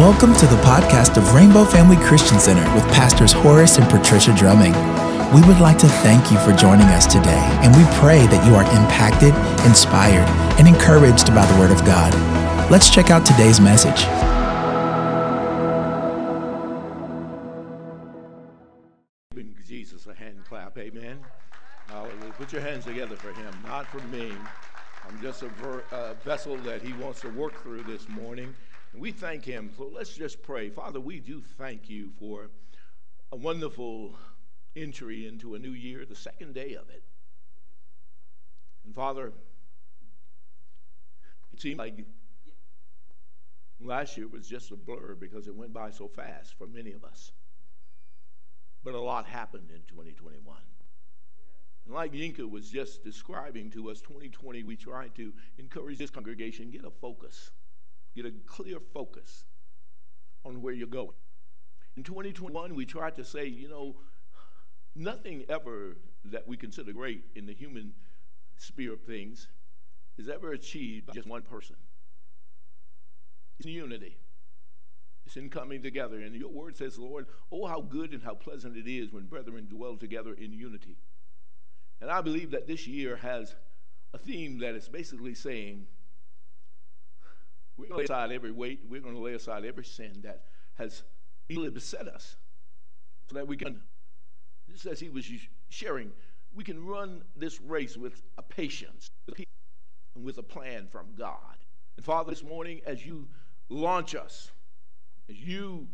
Welcome to the podcast of Rainbow Family Christian Center with Pastors Horace and Patricia Drumming. We would like to thank you for joining us today, and we pray that you are impacted, inspired, and encouraged by the Word of God. Let's check out today's message. Giving Jesus a hand clap, amen. Hallelujah. Put your hands together for him, not for me. I'm just a ver- uh, vessel that he wants to work through this morning. And we thank him. So let's just pray. Father, we do thank you for a wonderful entry into a new year, the second day of it. And Father, it seemed like last year was just a blur because it went by so fast for many of us. But a lot happened in 2021. And like Yinka was just describing to us, 2020, we tried to encourage this congregation, get a focus, get a clear focus on where you're going. In 2021, we tried to say, you know, nothing ever that we consider great in the human sphere of things is ever achieved by just one person. It's unity. It's in coming together. And your word says, Lord, oh, how good and how pleasant it is when brethren dwell together in unity. And I believe that this year has a theme that is basically saying, we're going to lay aside every weight, we're going to lay aside every sin that has easily beset us so that we can, just as he was sharing, we can run this race with a patience and with a plan from God. And Father, this morning, as you launch us, as you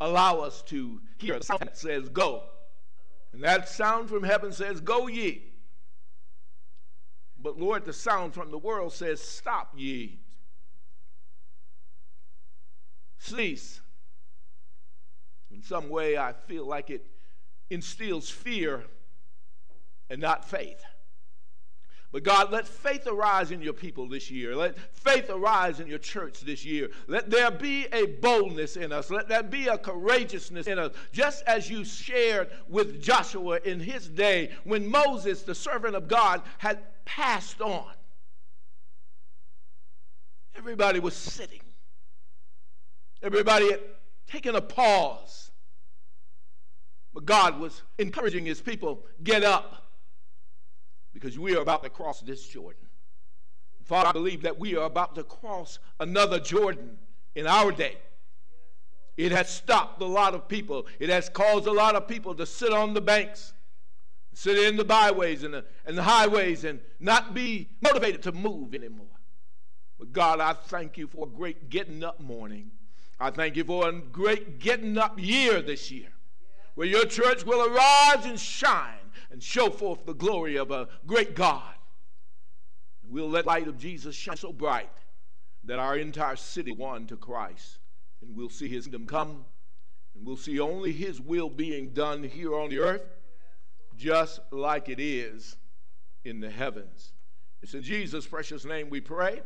allow us to hear a sound that says, Go. And that sound from heaven says, Go ye. But Lord, the sound from the world says, Stop ye. Cease. In some way, I feel like it instills fear and not faith. But God, let faith arise in your people this year. Let faith arise in your church this year. Let there be a boldness in us. Let there be a courageousness in us. Just as you shared with Joshua in his day when Moses, the servant of God, had passed on. Everybody was sitting, everybody had taken a pause. But God was encouraging his people get up because we are about to cross this Jordan. Father, I believe that we are about to cross another Jordan in our day. It has stopped a lot of people. It has caused a lot of people to sit on the banks, sit in the byways and the, and the highways and not be motivated to move anymore. But God, I thank you for a great getting up morning. I thank you for a great getting up year this year where your church will arise and shine and show forth the glory of a great God. We'll let the light of Jesus shine so bright that our entire city won to Christ. And we'll see his kingdom come, and we'll see only his will being done here on the earth, just like it is in the heavens. It's in Jesus' precious name we pray.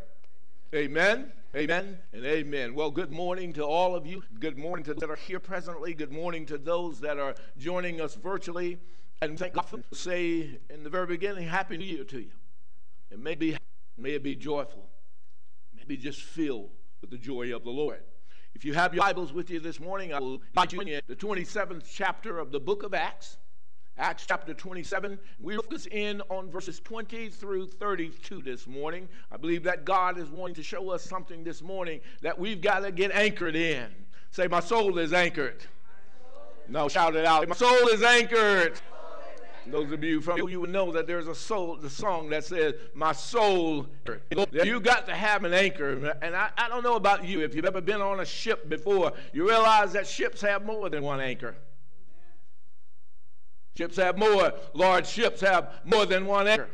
Amen. Amen and amen. Well, good morning to all of you. Good morning to those that are here presently. Good morning to those that are joining us virtually. And thank God for say in the very beginning, Happy New Year to you. It may be, may it be joyful. Maybe just filled with the joy of the Lord. If you have your Bibles with you this morning, I will invite you in the 27th chapter of the book of Acts. Acts chapter 27. We focus in on verses 20 through 32 this morning. I believe that God is wanting to show us something this morning that we've got to get anchored in. Say, My soul is anchored. No, shout it out. My soul is anchored. Those of you from you would know that there's a soul, the song that says, My soul. You got to have an anchor. And I, I don't know about you. If you've ever been on a ship before, you realize that ships have more than one anchor. Ships have more, large ships have more than one anchor.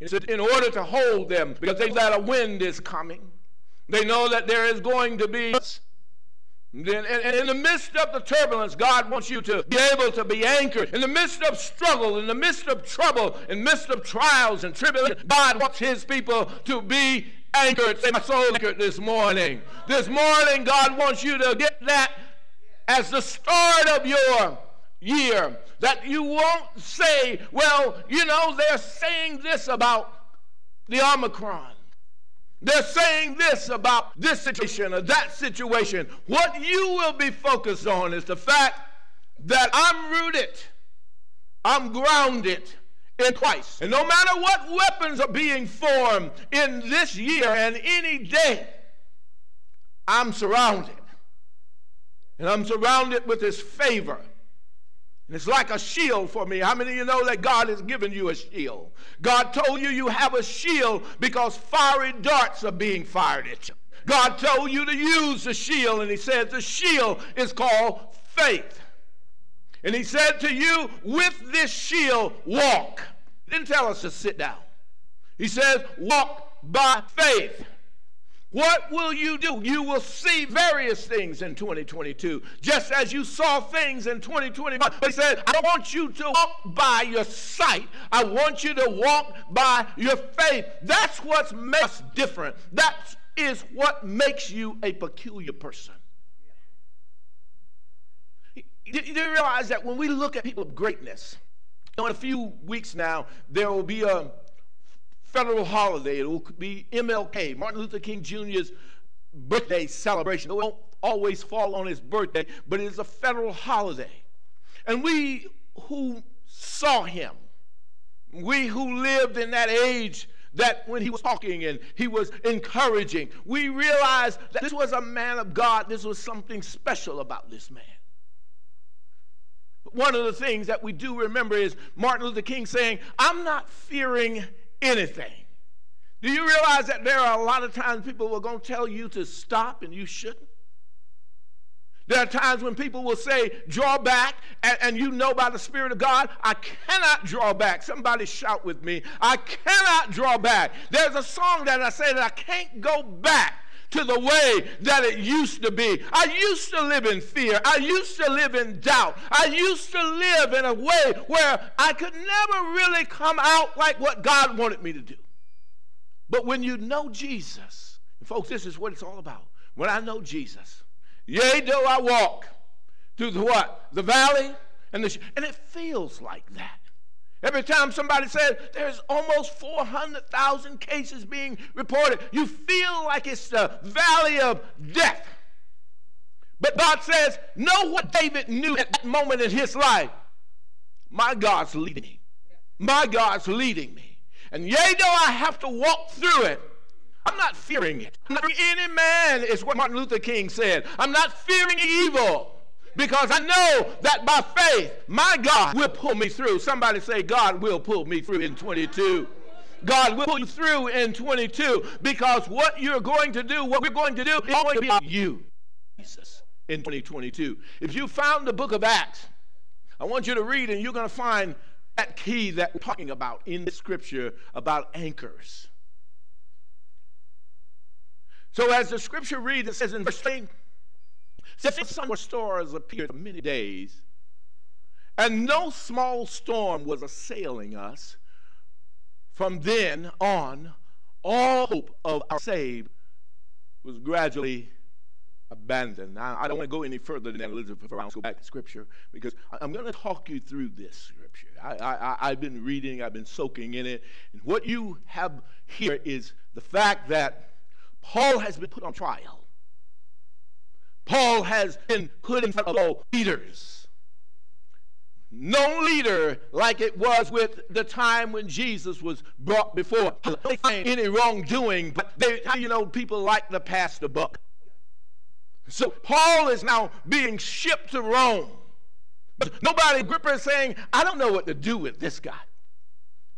It's in order to hold them, because they know that a wind is coming. They know that there is going to be and in the midst of the turbulence, God wants you to be able to be anchored. In the midst of struggle, in the midst of trouble, in the midst of trials and tribulation, God wants His people to be anchored. Say, my soul anchored this morning. This morning, God wants you to get that as the start of your year. That you won't say, well, you know, they're saying this about the Omicron. They're saying this about this situation or that situation. What you will be focused on is the fact that I'm rooted, I'm grounded in Christ. And no matter what weapons are being formed in this year and any day, I'm surrounded. And I'm surrounded with His favor. And it's like a shield for me. How many of you know that God has given you a shield? God told you you have a shield because fiery darts are being fired at you. God told you to use the shield, and He said the shield is called faith. And He said to you, with this shield, walk. He didn't tell us to sit down. He says, walk by faith. What will you do? You will see various things in 2022, just as you saw things in 2021. But he said, I don't want you to walk by your sight. I want you to walk by your faith. That's what makes us different. That is what makes you a peculiar person. Do you realize that when we look at people of greatness, in a few weeks now, there will be a federal holiday. It will be MLK, Martin Luther King Jr.'s birthday celebration. It won't always fall on his birthday, but it is a federal holiday. And we who saw him, we who lived in that age that when he was talking and he was encouraging, we realized that this was a man of God. This was something special about this man. One of the things that we do remember is Martin Luther King saying, I'm not fearing anything. Do you realize that there are a lot of times people are going to tell you to stop and you shouldn't? There are times when people will say, draw back, and, and, you know by the Spirit of God, I cannot draw back. Somebody shout with me, I cannot draw back. There's a song that I say that I can't go back to the way that it used to be. I used to live in fear. I used to live in doubt. I used to live in a way where I could never really come out like what God wanted me to do. But when you know Jesus, folks, this is what it's all about. When I know Jesus, yea, though I walk through the what? The valley and the and it feels like that. Every time somebody says there's almost 400,000 cases being reported, you feel like it's the valley of death. But God says, know what David knew at that moment in his life. My God's leading me. My God's leading me. And yea, though I have to walk through it, I'm not fearing it. I'm not fearing any man, is what Martin Luther King said. I'm not fearing evil because I know that by faith, my God will pull me through. Somebody say, God will pull me through in 22. God will pull you through in 22 because what you're going to do, what we're going to do, is going to be you, Jesus, in 2022. If you found the book of Acts, I want you to read and you're going to find that key that we're talking about in the scripture about anchors. So as the scripture reads, it says in verse 8, since summer stars appeared for many days, and no small storm was assailing us, from then on, all hope of our save was gradually abandoned. Now, I don't want to go any further than that, Elizabeth, around go back to Scripture, because I'm going to talk you through this Scripture. I, I, I've been reading, I've been soaking in it, and what you have here is the fact that Paul has been put on trial. Paul has been put in front of leaders. No leader like it was with the time when Jesus was brought before. They find any wrongdoing, but they, you know, people like to pass the buck. So Paul is now being shipped to Rome. But nobody, Agrippa is saying, I don't know what to do with this guy.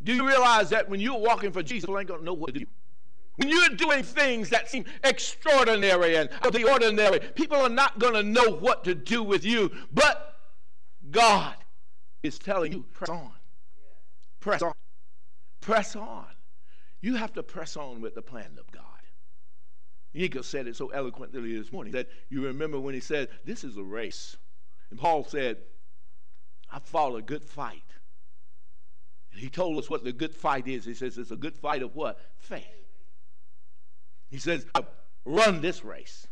Do you realize that when you're walking for Jesus, people ain't going to know what to do? When you're doing things that seem extraordinary and out of the ordinary, people are not going to know what to do with you. But God is telling you, press on. Press on. Press on. You have to press on with the plan of God. Nico said it so eloquently this morning that you remember when he said, This is a race. And Paul said, I fought a good fight. And he told us what the good fight is. He says it's a good fight of what? Faith. He says, I've run this race.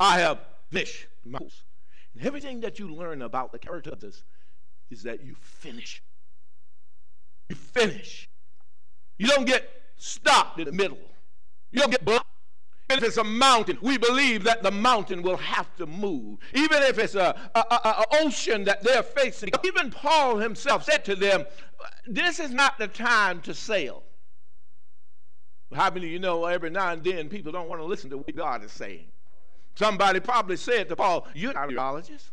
I have finished. And everything that you learn about the character of this is that you finish. You finish. You don't get stopped in the middle. You don't get blocked. If it's a mountain, we believe that the mountain will have to move. Even if it's a, a, ocean that they're facing. Even Paul himself said to them, This is not the time to sail. How many of you know every now and then people don't want to listen to what God is saying? Somebody probably said to Paul, You're not a meteorologist.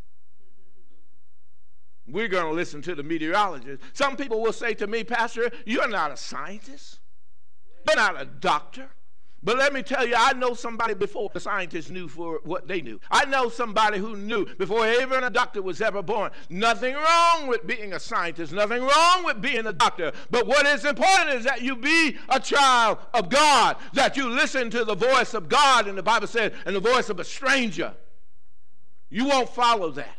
We're going to listen to the meteorologist. Some people will say to me, Pastor, you're not a scientist. You're not a doctor. But let me tell you, I know somebody before the scientists knew for what they knew. I know somebody who knew before even a doctor was ever born. Nothing wrong with being a scientist, nothing wrong with being a doctor. But what is important is that you be a child of God, that you listen to the voice of God, and the Bible said, and the voice of a stranger. You won't follow that.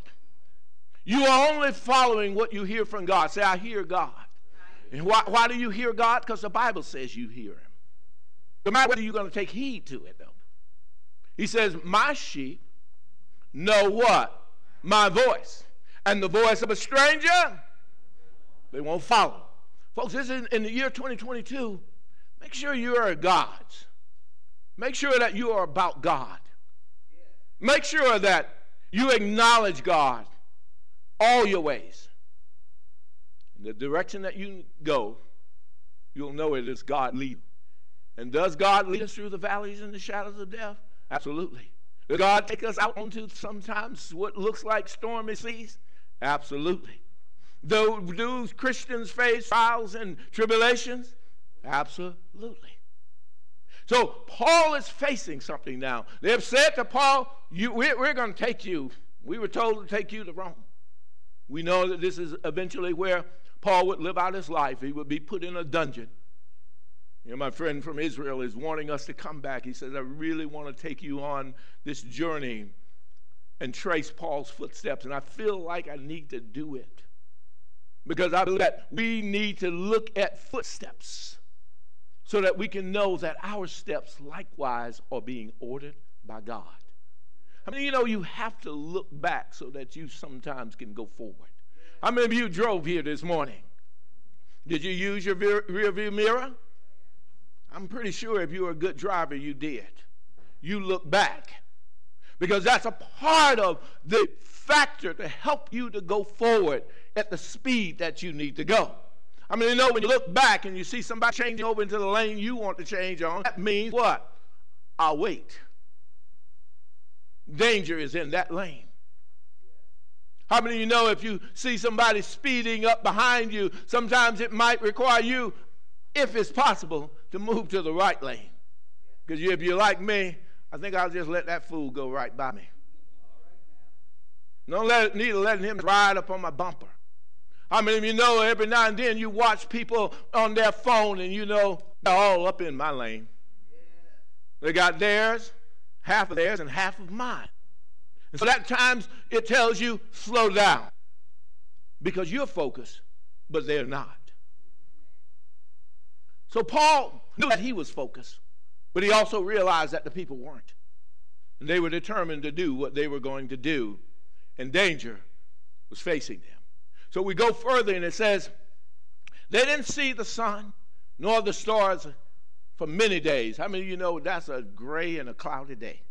You are only following what you hear from God. Say, I hear God. And why, why do you hear God? Because the Bible says you hear Him. No matter whether you're going to take heed to it, though. He says, My sheep know what? My voice. And the voice of a stranger, they won't follow. Folks, this is in the year 2022. Make sure you are God's. Make sure that you are about God. Make sure that you acknowledge God all your ways. In the direction that you go, you'll know it is God leading. And does God lead us through the valleys and the shadows of death? Absolutely. Does God take us out onto sometimes what looks like stormy seas? Absolutely. Do, do Christians face trials and tribulations? Absolutely. So Paul is facing something now. They have said to Paul, you, we're, we're going to take you. We were told to take you to Rome. We know that this is eventually where Paul would live out his life. He would be put in a dungeon. My friend from Israel is wanting us to come back. He says, I really want to take you on this journey and trace Paul's footsteps. And I feel like I need to do it. Because I believe that we need to look at footsteps so that we can know that our steps likewise are being ordered by God. I mean, you know, you have to look back so that you sometimes can go forward. How many of you drove here this morning? Did you use your rear view mirror? I'm pretty sure if you were a good driver, you did. You look back. Because that's a part of the factor to help you to go forward at the speed that you need to go. I mean, you know, when you look back and you see somebody changing over into the lane you want to change on, that means what? I'll wait. Danger is in that lane. How many of you know if you see somebody speeding up behind you, sometimes it might require you, if it's possible, to move to the right lane. Because if you're like me, I think I'll just let that fool go right by me. Don't let, need to let him ride up on my bumper. Many of you know every now and then you watch people on their phone and you know they're all up in my lane? They got theirs, half of theirs, and half of mine. And so that times it tells you slow down because you're focused, but they're not. So Paul knew that he was focused, but he also realized that the people weren't. And they were determined to do what they were going to do, and danger was facing them. So we go further, and it says, They didn't see the sun nor the stars for many days. How many of you know that's a gray and a cloudy day?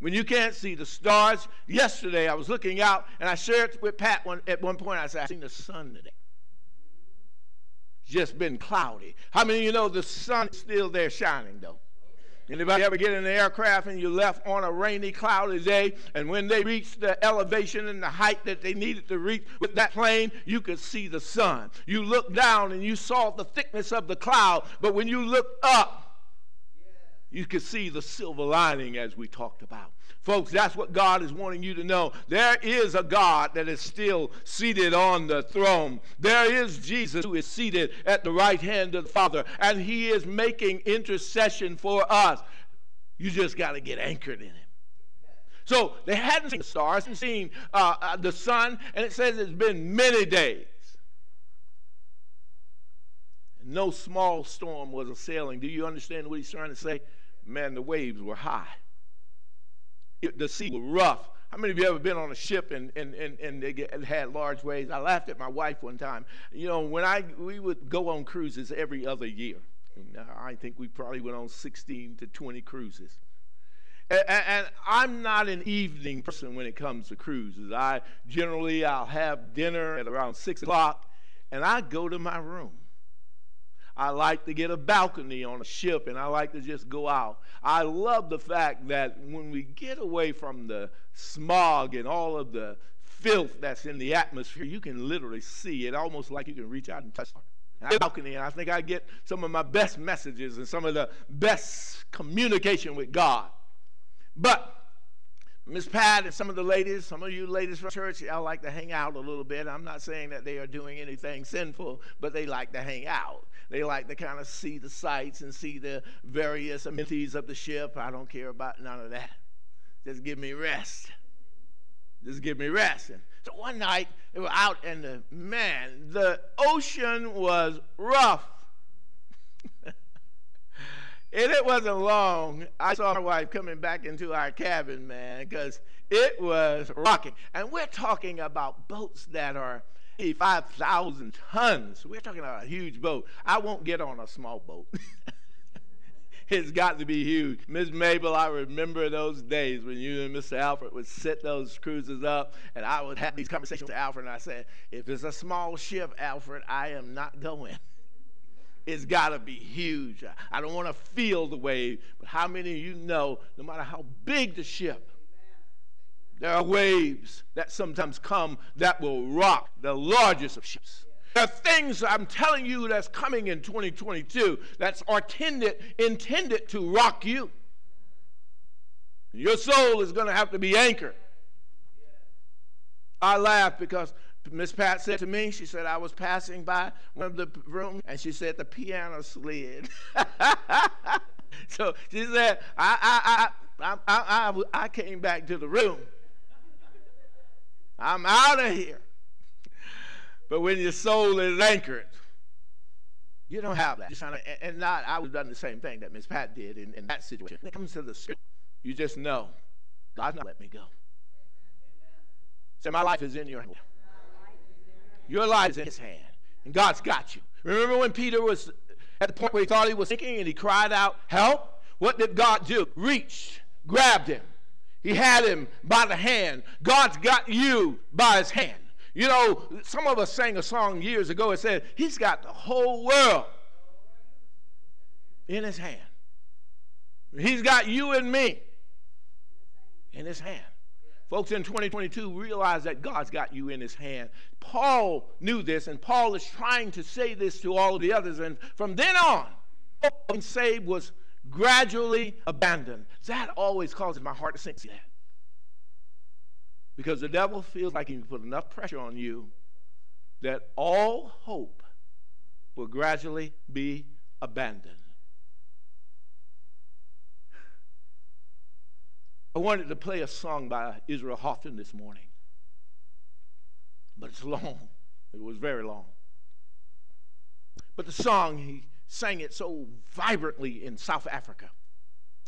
When you can't see the stars. Yesterday, I was looking out, and I shared with Pat one, at one point, I said, I seen the sun today just been cloudy. How many of you know the sun is still there shining though? Anybody ever get in an aircraft and you left on a rainy, cloudy day, and when they reached the elevation and the height that they needed to reach with that plane, you could see the sun. You looked down and you saw the thickness of the cloud, but when you looked up, you could see the silver lining as we talked about. Folks, that's what God is wanting you to know. There is a God that is still seated on the throne. There is Jesus who is seated at the right hand of the Father, and he is making intercession for us. You just got to get anchored in him. So they hadn't seen the stars and seen uh, uh, the sun, and it says it's been many days. No small storm was assailing. Do you understand what he's trying to say? Man, the waves were high the sea was rough. How many of you ever been on a ship and, and, and, and they get, had large waves? I laughed at my wife one time. You know, when I we would go on cruises every other year. Uh, I think we probably went on 16 to 20 cruises. And, and, I'm not an evening person when it comes to cruises. I generally I'll have dinner at around six o'clock, and I go to my room. I like to get a balcony on a ship, and I like to just go out. I love the fact that when we get away from the smog and all of the filth that's in the atmosphere, you can literally see it, almost like you can reach out and touch it. balcony, and I think I get some of my best messages and some of the best communication with God. But Miss Pat and some of the ladies, some of you ladies from church, y'all like to hang out a little bit. I'm not saying that they are doing anything sinful, but they like to hang out. They like to kind of see the sights and see the various amenities of the ship. I don't care about none of that. Just give me rest. Just give me rest. And so one night, they were out, and the man, the ocean was rough. And it wasn't long. I saw my wife coming back into our cabin, man, because it was rocking. And we're talking about boats that are 5,000 tons. We're talking about a huge boat. I won't get on a small boat. it's got to be huge. Miss Mabel, I remember those days when you and Mr. Alfred would set those cruises up, and I would have these conversations with Alfred, and I said, if it's a small ship, Alfred, I am not going it's got to be huge. I don't want to feel the wave, but how many of you know, no matter how big the ship, there are waves that sometimes come that will rock the largest of ships. There are things I'm telling you that's coming in 2022 that's intended, intended to rock you. Your soul is going to have to be anchored. I laugh because Miss Pat said to me, she said, I was passing by one of the rooms, and she said the piano slid. so she said, I, I, I, I, I, I came back to the room. I'm out of here. But when your soul is anchored, you don't have that. And not, I would have done the same thing that Miss Pat did in, in that situation. When it comes to the script, you just know God's not let me go. Say, so my life is in your hand. Your life is in his hand, and God's got you. Remember when Peter was at the point where he thought he was sinking and he cried out, Help? What did God do? Reached, grabbed him. He had him by the hand. God's got you by his hand. You know, some of us sang a song years ago. It said, He's got the whole world in his hand. He's got you and me in his hand. Folks, in 2022, realize that God's got you in his hand. Paul knew this, and Paul is trying to say this to all the others. And from then on, being saved was gradually abandoned. That always causes my heart to sink that. Because the devil feels like he can put enough pressure on you that all hope will gradually be abandoned. I wanted to play a song by Israel Houghton this morning, but it's long. It was very long. But the song, he sang it so vibrantly in South Africa.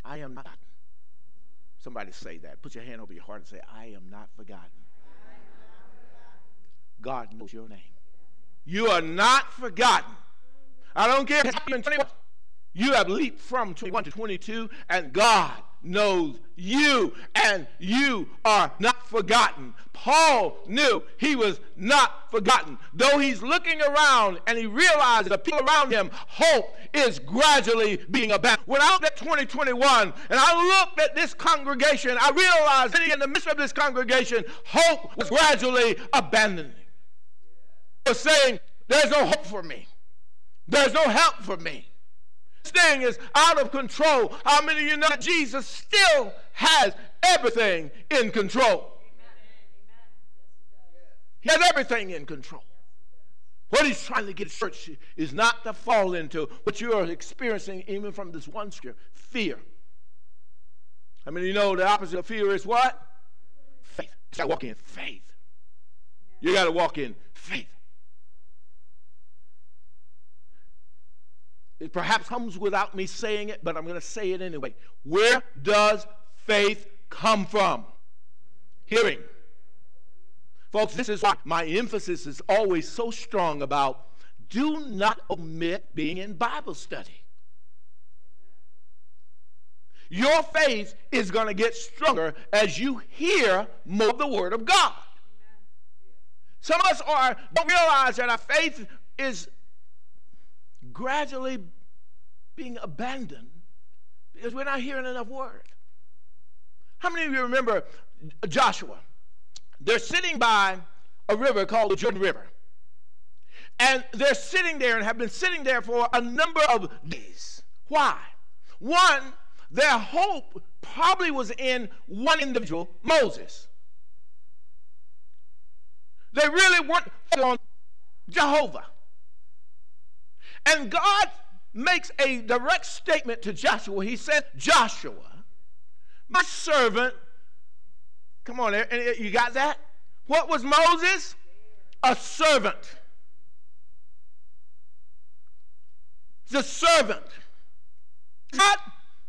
I am not. Somebody say that. Put your hand over your heart and say, I am not forgotten. God knows your name. You are not forgotten. I don't care. You have leaped from 21 to 22, and God knows you, and you are not forgotten. Paul knew he was not forgotten. Though he's looking around and he realizes the people around him, hope is gradually being abandoned. When I looked at 2021 and I looked at this congregation, I realized sitting in the midst of this congregation, hope was gradually abandoning. Was saying, There's no hope for me, there's no help for me thing is out of control. How many of you know Jesus still has everything in control? He has everything in control. What he's trying to get church is not to fall into what you are experiencing even from this one scripture fear. I mean, you know the opposite of fear is what? Faith. You got to walk in faith. You got to walk in faith. It perhaps comes without me saying it, but I'm going to say it anyway. Where does faith come from? Hearing. Folks, this is why my emphasis is always so strong about do not omit being in Bible study. Your faith is going to get stronger as you hear more of the Word of God. Some of us are don't realize that our faith is gradually being abandoned because we're not hearing enough word. How many of you remember Joshua? They're sitting by a river called the Jordan River. And they're sitting there and have been sitting there for a number of days. Why? One, their hope probably was in one individual, Moses. They really weren't on Jehovah. And God makes a direct statement to Joshua. He said, Joshua, my servant, come on you got that? What was Moses? A servant. He's a servant. God,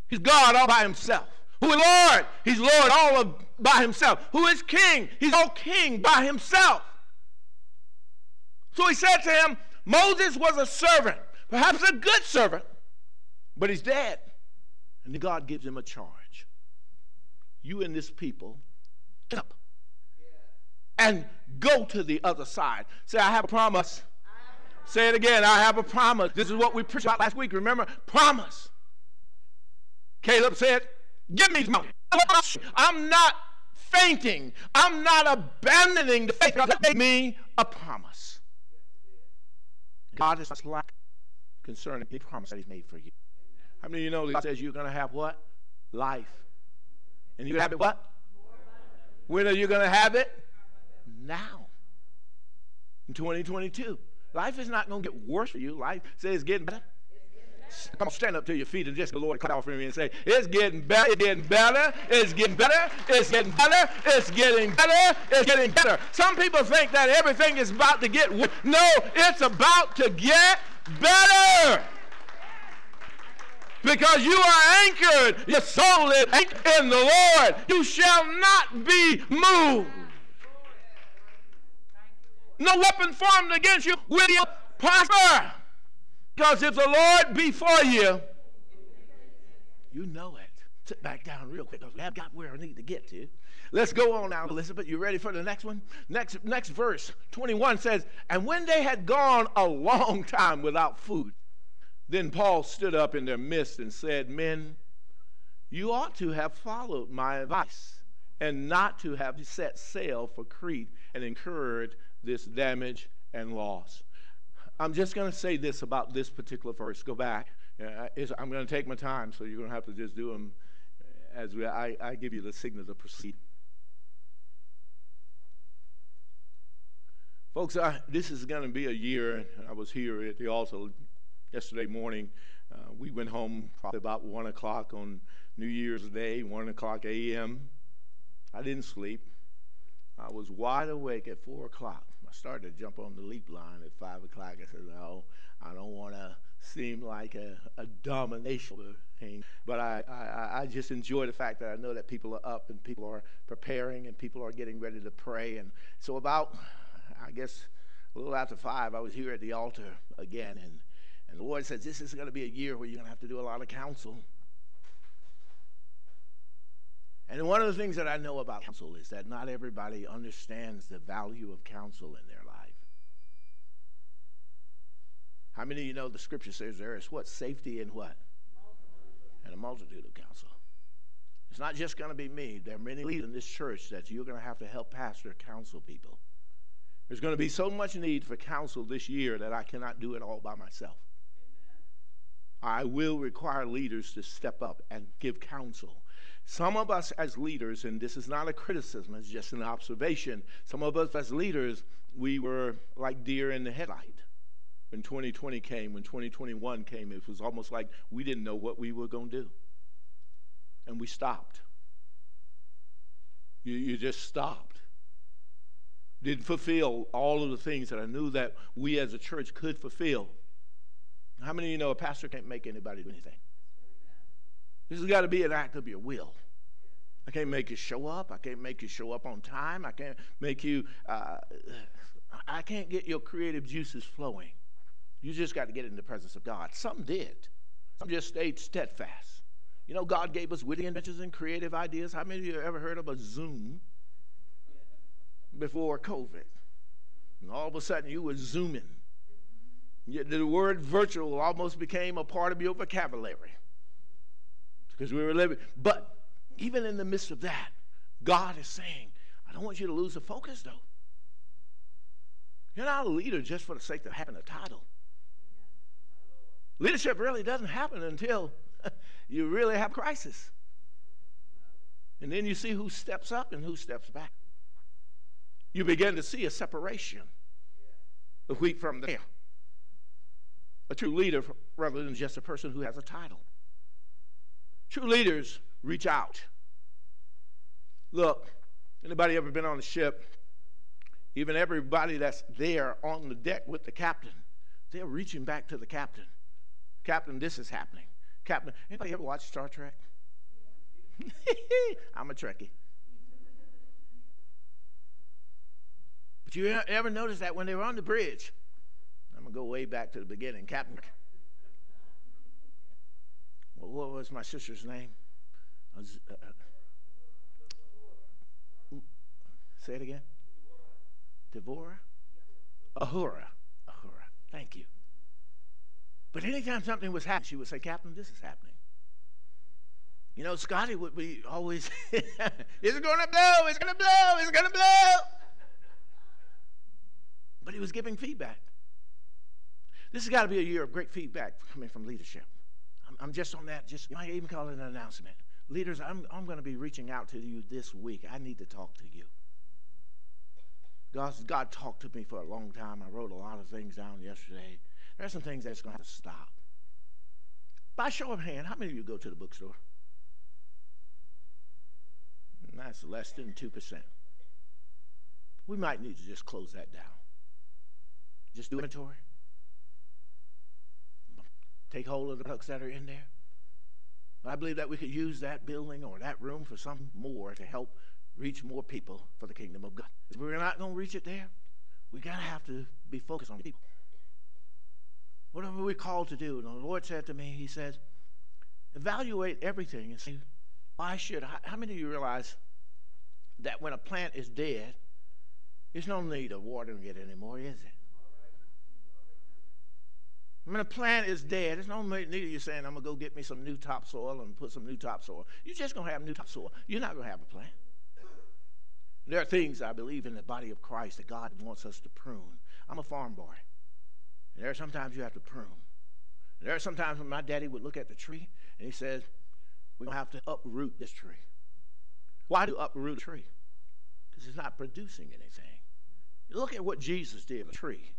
he's God all by himself. Who is Lord? He's Lord all of, by himself. Who is King? He's all King by himself. So he said to him, Moses was a servant, perhaps a good servant, but he's dead. And God gives him a charge. You and this people, get up and go to the other side. Say, I have a promise. Say it again. I have a promise. This is what we preached about last week. Remember? Promise. Caleb said, Give me money. I'm not fainting. I'm not abandoning the faith. God made me a promise. God is slack concerning the promise that He's made for you. How many of you know God says you're going to have what? Life. And you're going to have it what? When are you going to have it? Now. In 2022. Life is not going to get worse for you. Life says it's getting better. Come on, stand up to your feet and just the Lord cut off for me and say, It's getting better, it's getting better, it's getting better, it's getting better, it's getting better, it's getting better. Some people think that everything is about to get worse. No, it's about to get better. Because you are anchored, your soul is anchored in the Lord. You shall not be moved. No weapon formed against you will prosper. Because if the Lord be for you, you know it. Sit back down real quick because we have got where I need to get to. Let's go on now, Elizabeth. You ready for the next one? Next, next verse, 21 says, And when they had gone a long time without food, then Paul stood up in their midst and said, Men, you ought to have followed my advice and not to have set sail for Crete and incurred this damage and loss. I'm just going to say this about this particular verse. Go back. Uh, I'm going to take my time, so you're going to have to just do them as we, I, I give you the signal to proceed. Folks, I, this is going to be a year. I was here at the altar yesterday morning. Uh, we went home probably about 1 o'clock on New Year's Day, 1 o'clock a.m. I didn't sleep. I was wide awake at 4 o'clock. I started to jump on the leap line at 5 o'clock. I said, no, I don't want to seem like a, a domination thing. But I, I, I just enjoy the fact that I know that people are up and people are preparing and people are getting ready to pray. And so about, I guess, a little after 5, I was here at the altar again. And, and the Lord says, this is going to be a year where you're going to have to do a lot of counsel. And one of the things that I know about counsel is that not everybody understands the value of counsel in their life. How many of you know the scripture says there is what? Safety in what? And a multitude of counsel. It's not just going to be me. There are many leaders in this church that you're going to have to help pastor counsel people. There's going to be so much need for counsel this year that I cannot do it all by myself. I will require leaders to step up and give counsel some of us as leaders, and this is not a criticism, it's just an observation. Some of us as leaders, we were like deer in the headlight. When 2020 came, when 2021 came, it was almost like we didn't know what we were going to do. And we stopped. You, you just stopped. Didn't fulfill all of the things that I knew that we as a church could fulfill. How many of you know a pastor can't make anybody do anything? This has got to be an act of your will. I can't make you show up. I can't make you show up on time. I can't make you, uh, I can't get your creative juices flowing. You just got to get in the presence of God. Some did. Some just stayed steadfast. You know, God gave us witty inventions and creative ideas. How many of you ever heard of a Zoom before COVID? And all of a sudden you were zooming. The word virtual almost became a part of your vocabulary because we were living. But even in the midst of that, God is saying, I don't want you to lose the focus though. You're not a leader just for the sake of having a title. Leadership really doesn't happen until you really have crisis. And then you see who steps up and who steps back. You begin to see a separation of wheat from the A true leader rather than just a person who has a title. True leaders reach out. Look, anybody ever been on a ship? Even everybody that's there on the deck with the captain, they're reaching back to the captain. Captain, this is happening. Captain, anybody ever watch Star Trek? I'm a Trekkie. But you ever notice that when they were on the bridge, I'm going to go way back to the beginning. Captain, what was my sister's name? Was, uh, uh, say it again. Devorah? Uhura. Uhura. Thank you. But anytime something was happening, she would say, Captain, this is happening. You know, Scotty would be always, is it going to blow? It's going to blow. It's going to blow. But he was giving feedback. This has got to be a year of great feedback coming from leadership. I'm, just on that. Just you might even call it an announcement. Leaders, I'm, I'm going to be reaching out to you this week. I need to talk to you. God, God talked to me for a long time. I wrote a lot of things down yesterday. There's some things that's going to have to stop. By show of hand, how many of you go to the bookstore? That's less than 2%. We might need to just close that down. Just do inventory. Take hold of the books that are in there. I believe that we could use that building or that room for some more to help reach more people for the kingdom of God. If we're not going to reach it there, we got to have to be focused on people. Whatever we're called to do. And the Lord said to me, He says, evaluate everything and see, why should, how, how many of you realize that when a plant is dead, there's no need of watering it anymore, is it? When a plant is dead, there's no need of you saying, I'm going to go get me some new topsoil and put some new topsoil. You're just going to have new topsoil. You're not going to have a plant. There are things I believe in the body of Christ that God wants us to prune. I'm a farm boy. And there are sometimes you have to prune. And there are sometimes when my daddy would look at the tree and he says, We're going to have to uproot this tree. Why do uproot a tree? Because it's not producing anything. Look at what Jesus did with a tree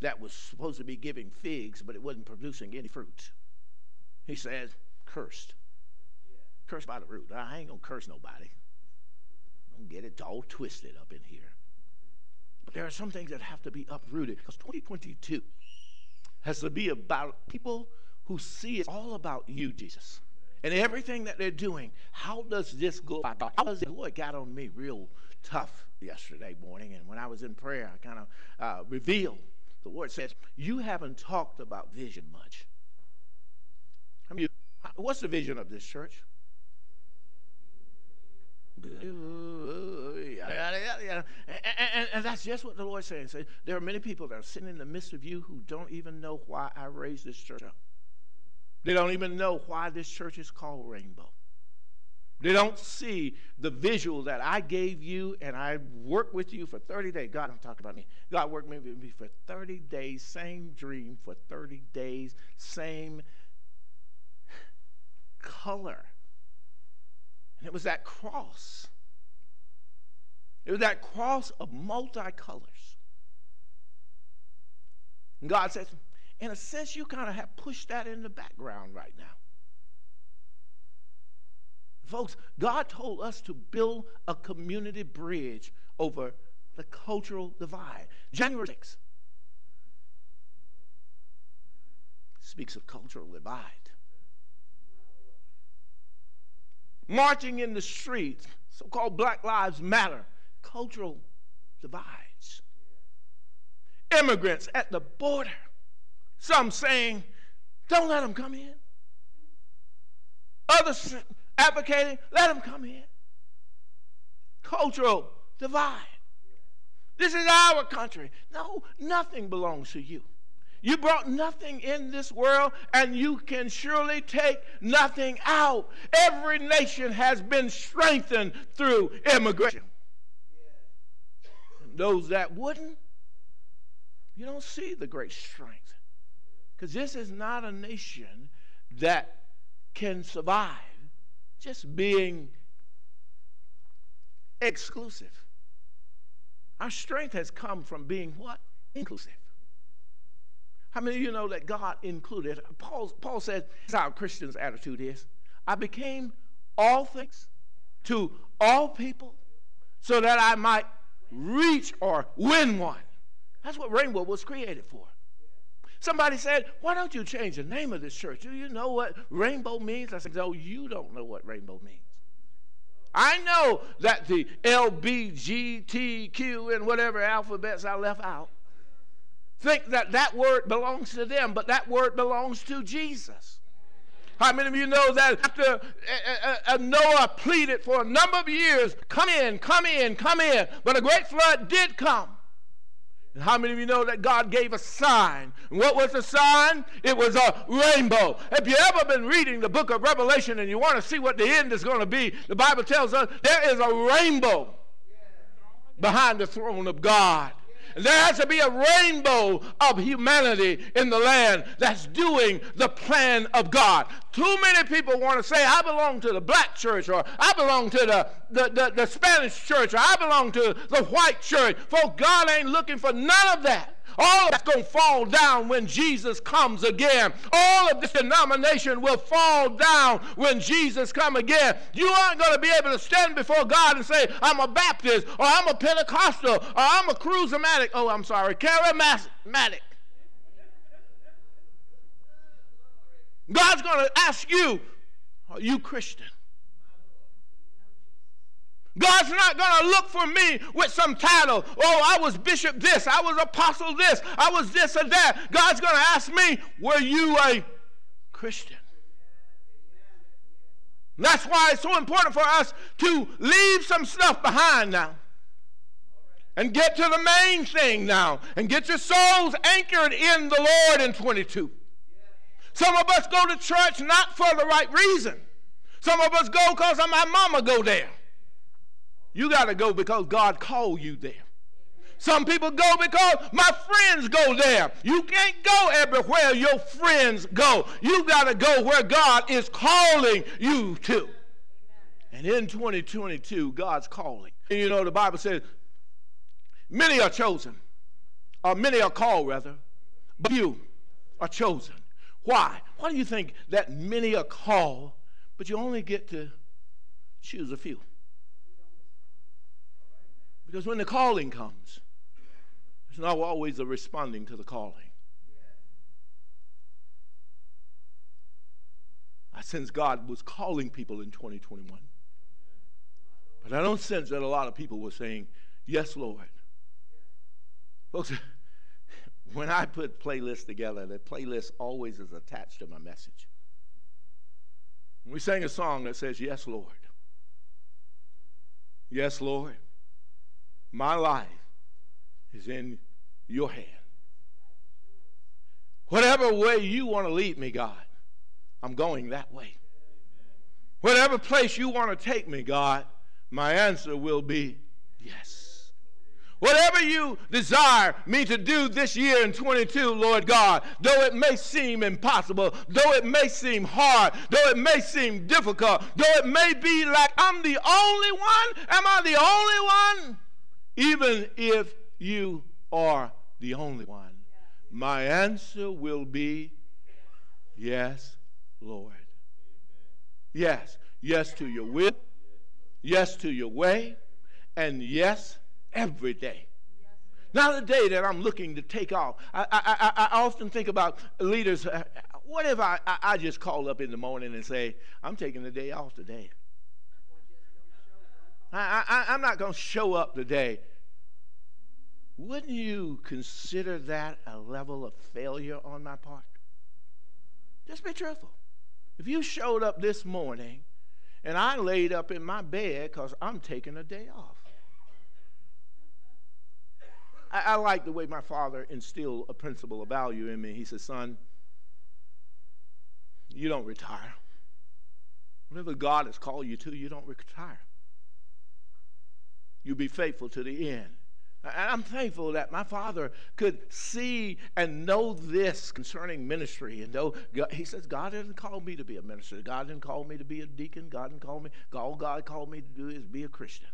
that was supposed to be giving figs, but it wasn't producing any fruit. He says, cursed. Cursed by the root. I ain't going to curse nobody. Don't get it all twisted up in here. But there are some things that have to be uprooted because 2022 has to be about people who see it's all about you, Jesus. And everything that they're doing, how does this go? How does Lord got on me real tough yesterday morning, and when I was in prayer, I kind of uh, revealed the Lord says, You haven't talked about vision much. I mean, what's the vision of this church? And, that's just what the Lord says. There are many people that are sitting in the midst of you who don't even know why I raised this church up. They don't even know why this church is called Rainbow. They don't see the visual that I gave you and I worked with you for 30 days. God, I'm talking about me. God worked with me for 30 days, same dream for 30 days, same color. And it was that cross. It was that cross of multicolors. And God says, in a sense, you kind of have pushed that in the background right now. Folks, God told us to build a community bridge over the cultural divide. January 6th speaks of cultural divide. Marching in the streets, so called Black Lives Matter, cultural divides. Immigrants at the border, some saying, don't let them come in. others advocating, let them come in. Cultural divide. This is our country. No, nothing belongs to you. You brought nothing in this world, and you can surely take nothing out. Every nation has been strengthened through immigration. And those that wouldn't, you don't see the great strength. Because this is not a nation that can survive just being exclusive. Our strength has come from being what? Inclusive. How many of you know that God included? Paul, Paul said, this how Christians' attitude is. I became all things to all people so that I might reach or win one. That's what Rainbow was created for. Somebody said, Why don't you change the name of this church? Do you know what rainbow means? I said, No, you don't know what rainbow means. I know that the L, B, G, T, Q, and whatever alphabets I left out think that that word belongs to them, but that word belongs to Jesus. How many of you know that after uh, uh, uh, Noah pleaded for a number of years, come in, come in, come in, but a great flood did come. And how many of you know that God gave a sign? And what was the sign? It was a rainbow. Have you ever been reading the book of Revelation and you want to see what the end is going to be? The Bible tells us there is a rainbow behind the throne of God. There has to be a rainbow of humanity in the land that's doing the plan of God. Too many people want to say, I belong to the black church, or I belong to the, the, the, the Spanish church, or I belong to the white church. Folks, God ain't looking for none of that. All of that's going to fall down when Jesus comes again. All of this denomination will fall down when Jesus come again. You aren't going to be able to stand before God and say, I'm a Baptist, or I'm a Pentecostal, or I'm a charismatic. Oh, I'm sorry, charismatic. God's going to ask you, are you Christian? God's not going to look for me with some title. Oh, I was bishop this, I was apostle this, I was this or that. God's going to ask me, were you a Christian? that's why it's so important for us to leave some stuff behind now and get to the main thing now and get your souls anchored in the Lord in 22. Some of us go to church not for the right reason. Some of us go because my mama go there. You got to go because God called you there. Some people go because my friends go there. You can't go everywhere your friends go. You got to go where God is calling you to. And in 2022, God's calling. And you know, the Bible says, many are chosen, or many are called, rather, but you are chosen. Why? Why do you think that many are called, but you only get to choose a few? Because when the calling comes, there's not always a responding to the calling. I sense God was calling people in 2021. But I don't sense that a lot of people were saying, Yes, Lord. Folks, when I put playlists together, the playlist always is attached to my message. We sang a song that says, Yes, Lord. Yes, Lord. My life is in your hand. Whatever way you want to lead me, God, I'm going that way. Whatever place you want to take me, God, my answer will be yes. Whatever you desire me to do this year in 22, Lord God, though it may seem impossible, though it may seem hard, though it may seem difficult, though it may be like I'm the only one, am I the only one? Even if you are the only one, my answer will be yes, Lord. Yes. Yes to your will, yes to your way, and yes every day. Not a day that I'm looking to take off. I, I, I, I often think about leaders. Uh, what if I, I, I just call up in the morning and say, I'm taking the day off today? I, I, I'm not going to show up today. Wouldn't you consider that a level of failure on my part? Just be truthful. If you showed up this morning and I laid up in my bed because I'm taking a day off. I, I like the way my father instilled a principle of value in me. He said, Son, you don't retire. Whatever God has called you to, you don't retire. You be faithful to the end. And I'm thankful that my father could see and know this concerning ministry. And though God, he says, God didn't call me to be a minister. God didn't call me to be a deacon. God didn't call me. All God called me to do is be a Christian.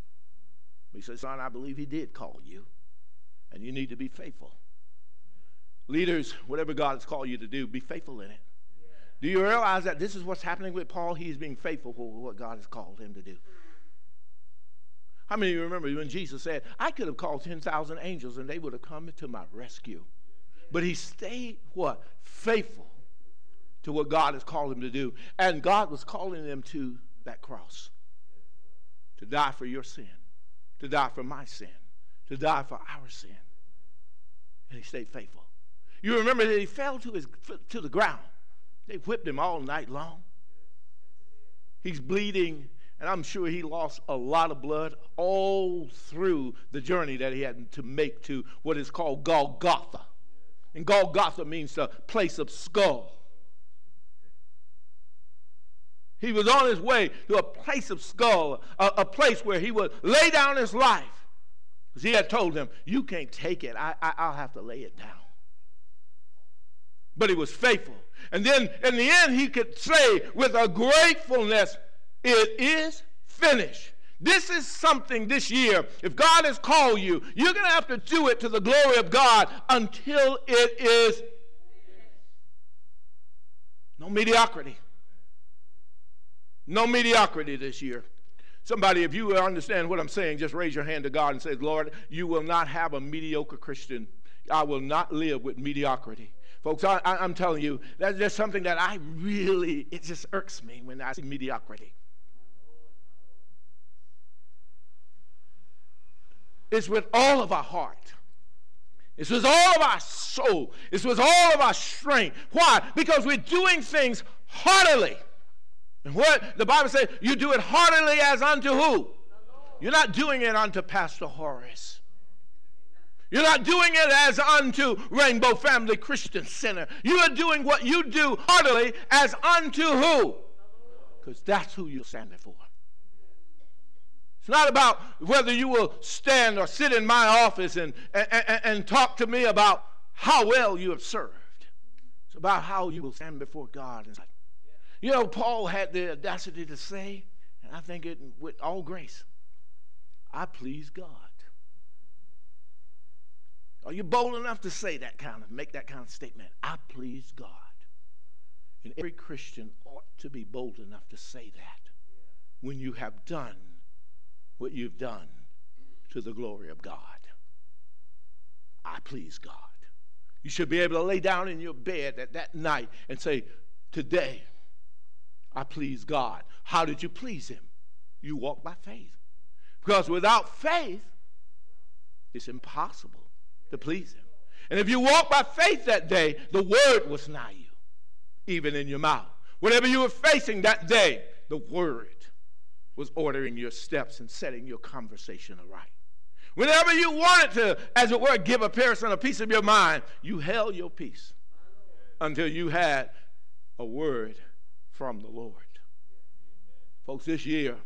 He says, son, I believe he did call you. And you need to be faithful. Leaders, whatever God has called you to do, be faithful in it. Do you realize that this is what's happening with Paul? He's being faithful for what God has called him to do. How many of you remember when Jesus said, I could have called 10,000 angels and they would have come to my rescue? But he stayed what? Faithful to what God has called him to do. And God was calling them to that cross to die for your sin, to die for my sin, to die for our sin. And he stayed faithful. You remember that he fell to, his, to the ground. They whipped him all night long. He's bleeding and I'm sure he lost a lot of blood all through the journey that he had to make to what is called Golgotha. And Golgotha means the place of skull. He was on his way to a place of skull, a, a place where he would lay down his life. Because he had told him, You can't take it, I, I, I'll have to lay it down. But he was faithful. And then in the end, he could say with a gratefulness, it is finished. This is something this year. If God has called you, you're going to have to do it to the glory of God until it is no mediocrity. No mediocrity this year. Somebody, if you understand what I'm saying, just raise your hand to God and say, Lord, you will not have a mediocre Christian. I will not live with mediocrity. Folks, I, am telling you, that's just something that I really, it just irks me when I see mediocrity. It's with all of our heart. It's with all of our soul. It's with all of our strength. Why? Because we're doing things heartily. And what the Bible says, you do it heartily as unto who? You're not doing it unto Pastor Horace. You're not doing it as unto Rainbow Family Christian Center. You are doing what you do heartily as unto who? Because that's who you're standing for. It's not about whether you will stand or sit in my office and, and, and, talk to me about how well you have served. It's about how you will stand before God. And you know, Paul had the audacity to say, and I think it with all grace, I please God. Are you bold enough to say that kind of, make that kind of statement? I please God. And every Christian ought to be bold enough to say that when you have done what you've done to the glory of God. I please God. You should be able to lay down in your bed at that night and say, Today, I please God. How did you please Him? You walk by faith. Because without faith, it's impossible to please Him. And if you walk by faith that day, the word was nigh you, even in your mouth. Whatever you were facing that day, the word was ordering your steps and setting your conversation aright. Whenever you wanted to, as it were, give a person a piece of your mind, you held your peace until you had a word from the Lord. Folks, this year,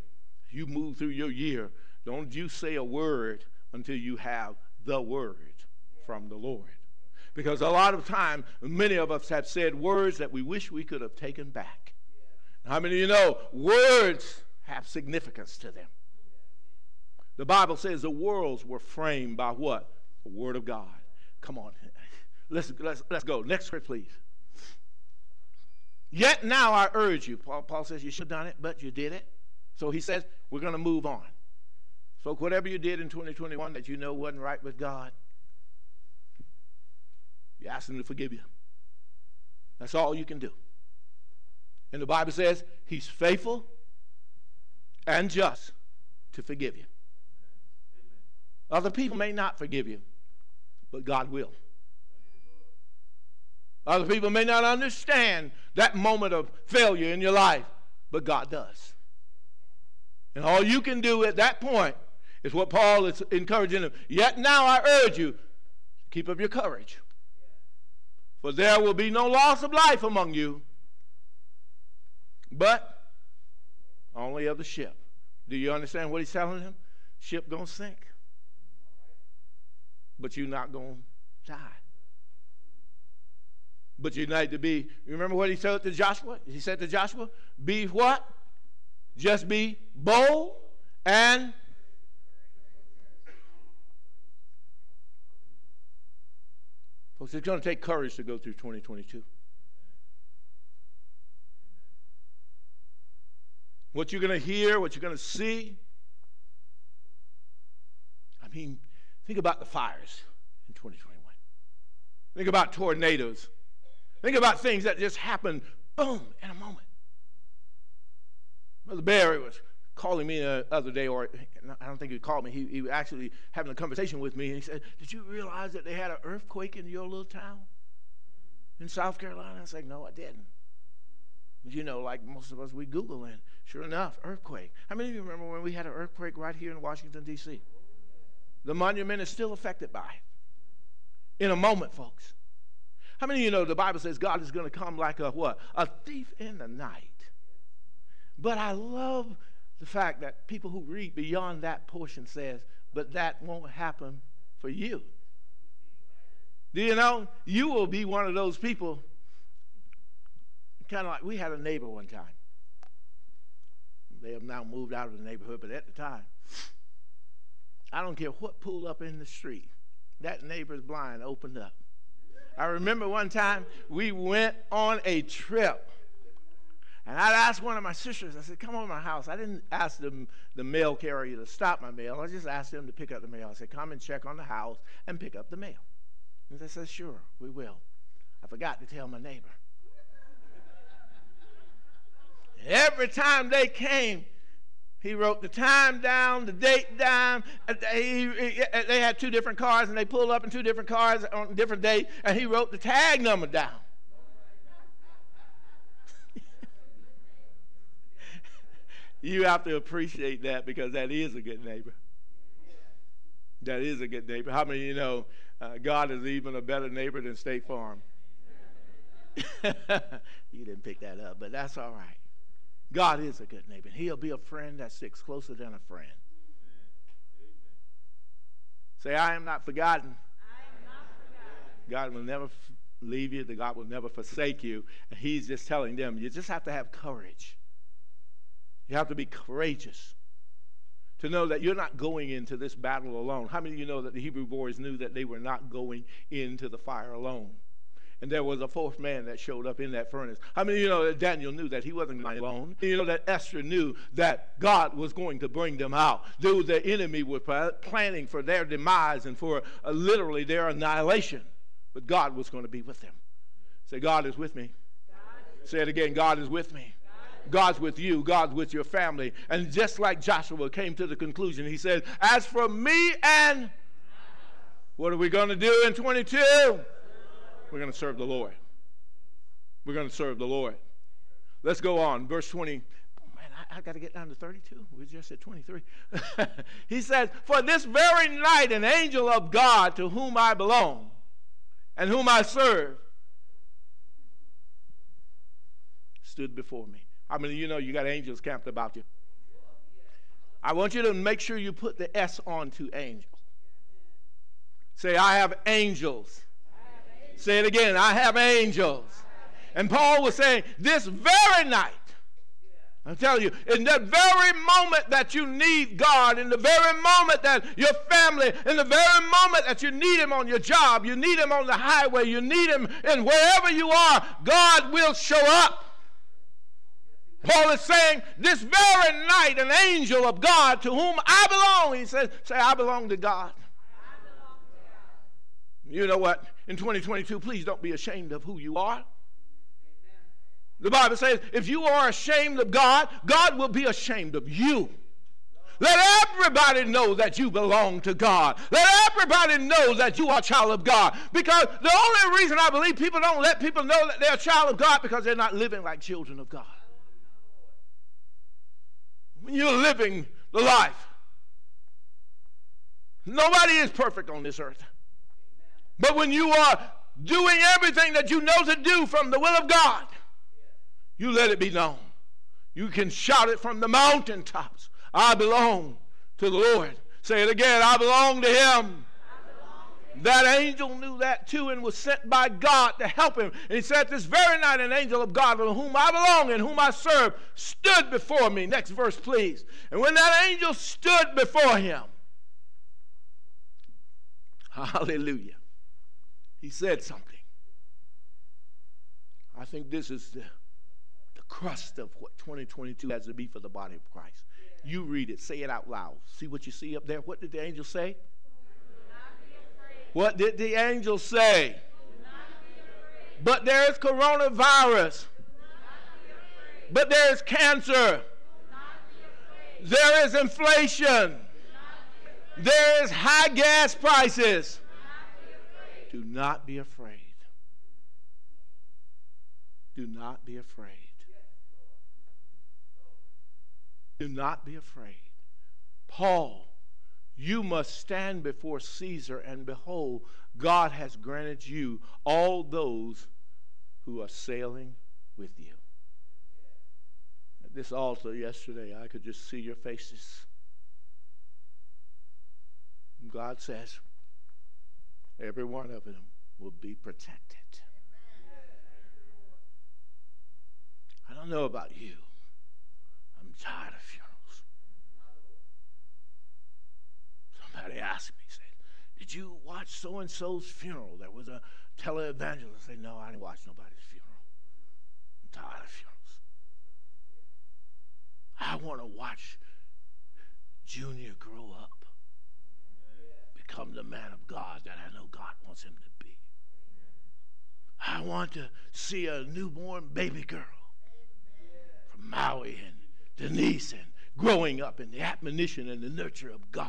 you move through your year, don't you say a word until you have the word from the Lord. Because a lot of time, many of us have said words that we wish we could have taken back. How many of you know words have significance to them. The Bible says the worlds were framed by what? The Word of God. Come on. Let's, let's, let's go. Next script, please. Yet now I urge you. Paul, Paul says you should have done it, but you did it. So he says we're going to move on. So whatever you did in 2021 that you know wasn't right with God, you ask him to forgive you. That's all you can do. And the Bible says he's faithful and just to forgive you. Other people may not forgive you, but God will. Other people may not understand that moment of failure in your life, but God does. And all you can do at that point is what Paul is encouraging them. Yet now I urge you, to keep up your courage. For there will be no loss of life among you, but only of the ship. Do you understand what he's telling them? Ship gonna sink. But you're not gonna die. But you need to be, remember what he said to Joshua? He said to Joshua, be what? Just be bold and Folks, it's going to take courage to go through 2022. What you're going to hear, what you're going to see. I mean, think about the fires in 2021. Think about tornadoes. Think about things that just happen, boom, in a moment. Brother Barry was calling me the other day, or I don't think he called me. He, he was actually having a conversation with me, and he said, Did you realize that they had an earthquake in your little town in South Carolina? I like, No, I didn't. You know, like most of us, we Google, and sure enough, earthquake. How many of you remember when we had an earthquake right here in Washington, D.C.? The monument is still affected by it. In a moment, folks. How many of you know the Bible says God is going to come like a what? A thief in the night. But I love the fact that people who read beyond that portion says, but that won't happen for you. Do you know? You will be one of those people, kind of like we had a neighbor one time. They have now moved out of the neighborhood, but at the time, I don't care what pulled up in the street, that neighbor's blind opened up. I remember one time we went on a trip and I asked one of my sisters, I said, come over to my house. I didn't ask them, the mail carrier to stop my mail. I just asked them to pick up the mail. I said, come and check on the house and pick up the mail. And they said, sure, we will. I forgot to tell my neighbor. Every time they came, he wrote the time down, the date down. He, he, they had two different cars, and they pulled up in two different cars on different dates, and he wrote the tag number down. you have to appreciate that because that is a good neighbor. That is a good neighbor. How many of you know uh, God is even a better neighbor than State Farm? you didn't pick that up, but that's all right. God is a good neighbor. He'll be a friend that sticks closer than a friend. Say, I am not forgotten. Am not forgotten. God will never leave you. The God will never forsake you. And he's just telling them, you just have to have courage. You have to be courageous to know that you're not going into this battle alone. How many of you know that the Hebrew boys knew that they were not going into the fire alone? And there was a fourth man that showed up in that furnace. How many of you know that Daniel knew that he wasn't going alone? You know that Esther knew that God was going to bring them out. Though the enemy was planning for their demise and for uh, literally their annihilation. But God was going to be with them. Say, God is with me. Say it again God is with me. God's with you, God's with your family. And just like Joshua came to the conclusion, he said, As for me and what are we going to do in 22? We're going to serve the Lord. We're going to serve the Lord. Let's go on. Verse 20. man, I, I got to get down to 32. We just at 23. he says, For this very night, an angel of God to whom I belong and whom I serve stood before me. I mean, you know you got angels camped about you? I want you to make sure you put the S on to angel. Say, I have angels. Say it again, I have angels. And Paul was saying, this very night, I'm telling you, in that very moment that you need God, in the very moment that your family, in the very moment that you need Him on your job, you need Him on the highway, you need Him in wherever you are, God will show up. Paul is saying, This very night, an angel of God to whom I belong, he says, Say, I belong to God. You know what? In 2022, please don't be ashamed of who you are. The Bible says, if you are ashamed of God, God will be ashamed of you. Let everybody know that you belong to God. Let everybody know that you are a child of God. Because the only reason I believe people don't let people know that they're a child of God because they're not living like children of God. When you're living the life, nobody is perfect on this earth. But when you are doing everything that you know to do from the will of God, you let it be known. You can shout it from the mountaintops. I belong to the Lord. Say it again. I belong to Him. That angel knew that too and was sent by God to help him. And he said, This very night, an angel of God, with whom I belong and whom I serve, stood before me. Next verse, please. And when that angel stood before him, hallelujah, he said something. I think this is the, the crust of what 2022 has to be for the body of Christ. You read it, say it out loud. See what you see up there? What did the angel say? What did the angel say? But there is coronavirus. But there is cancer. There is inflation. There is high gas prices. Do not be afraid. Do not be afraid. Do not be afraid. Paul you must stand before Caesar, and behold, God has granted you all those who are sailing with you. At this altar yesterday, I could just see your faces. God says, every one of them will be protected. I don't know about you. I'm tired of funerals. Somebody asked me, said, Did you watch so and so's funeral? There was a televangelist. I said, No, I didn't watch nobody's funeral. I'm tired of funerals. I want to watch Junior grow up, become the man of God that I know God wants him to be. I want to see a newborn baby girl from Maui and Denise and growing up in the admonition and the nurture of God.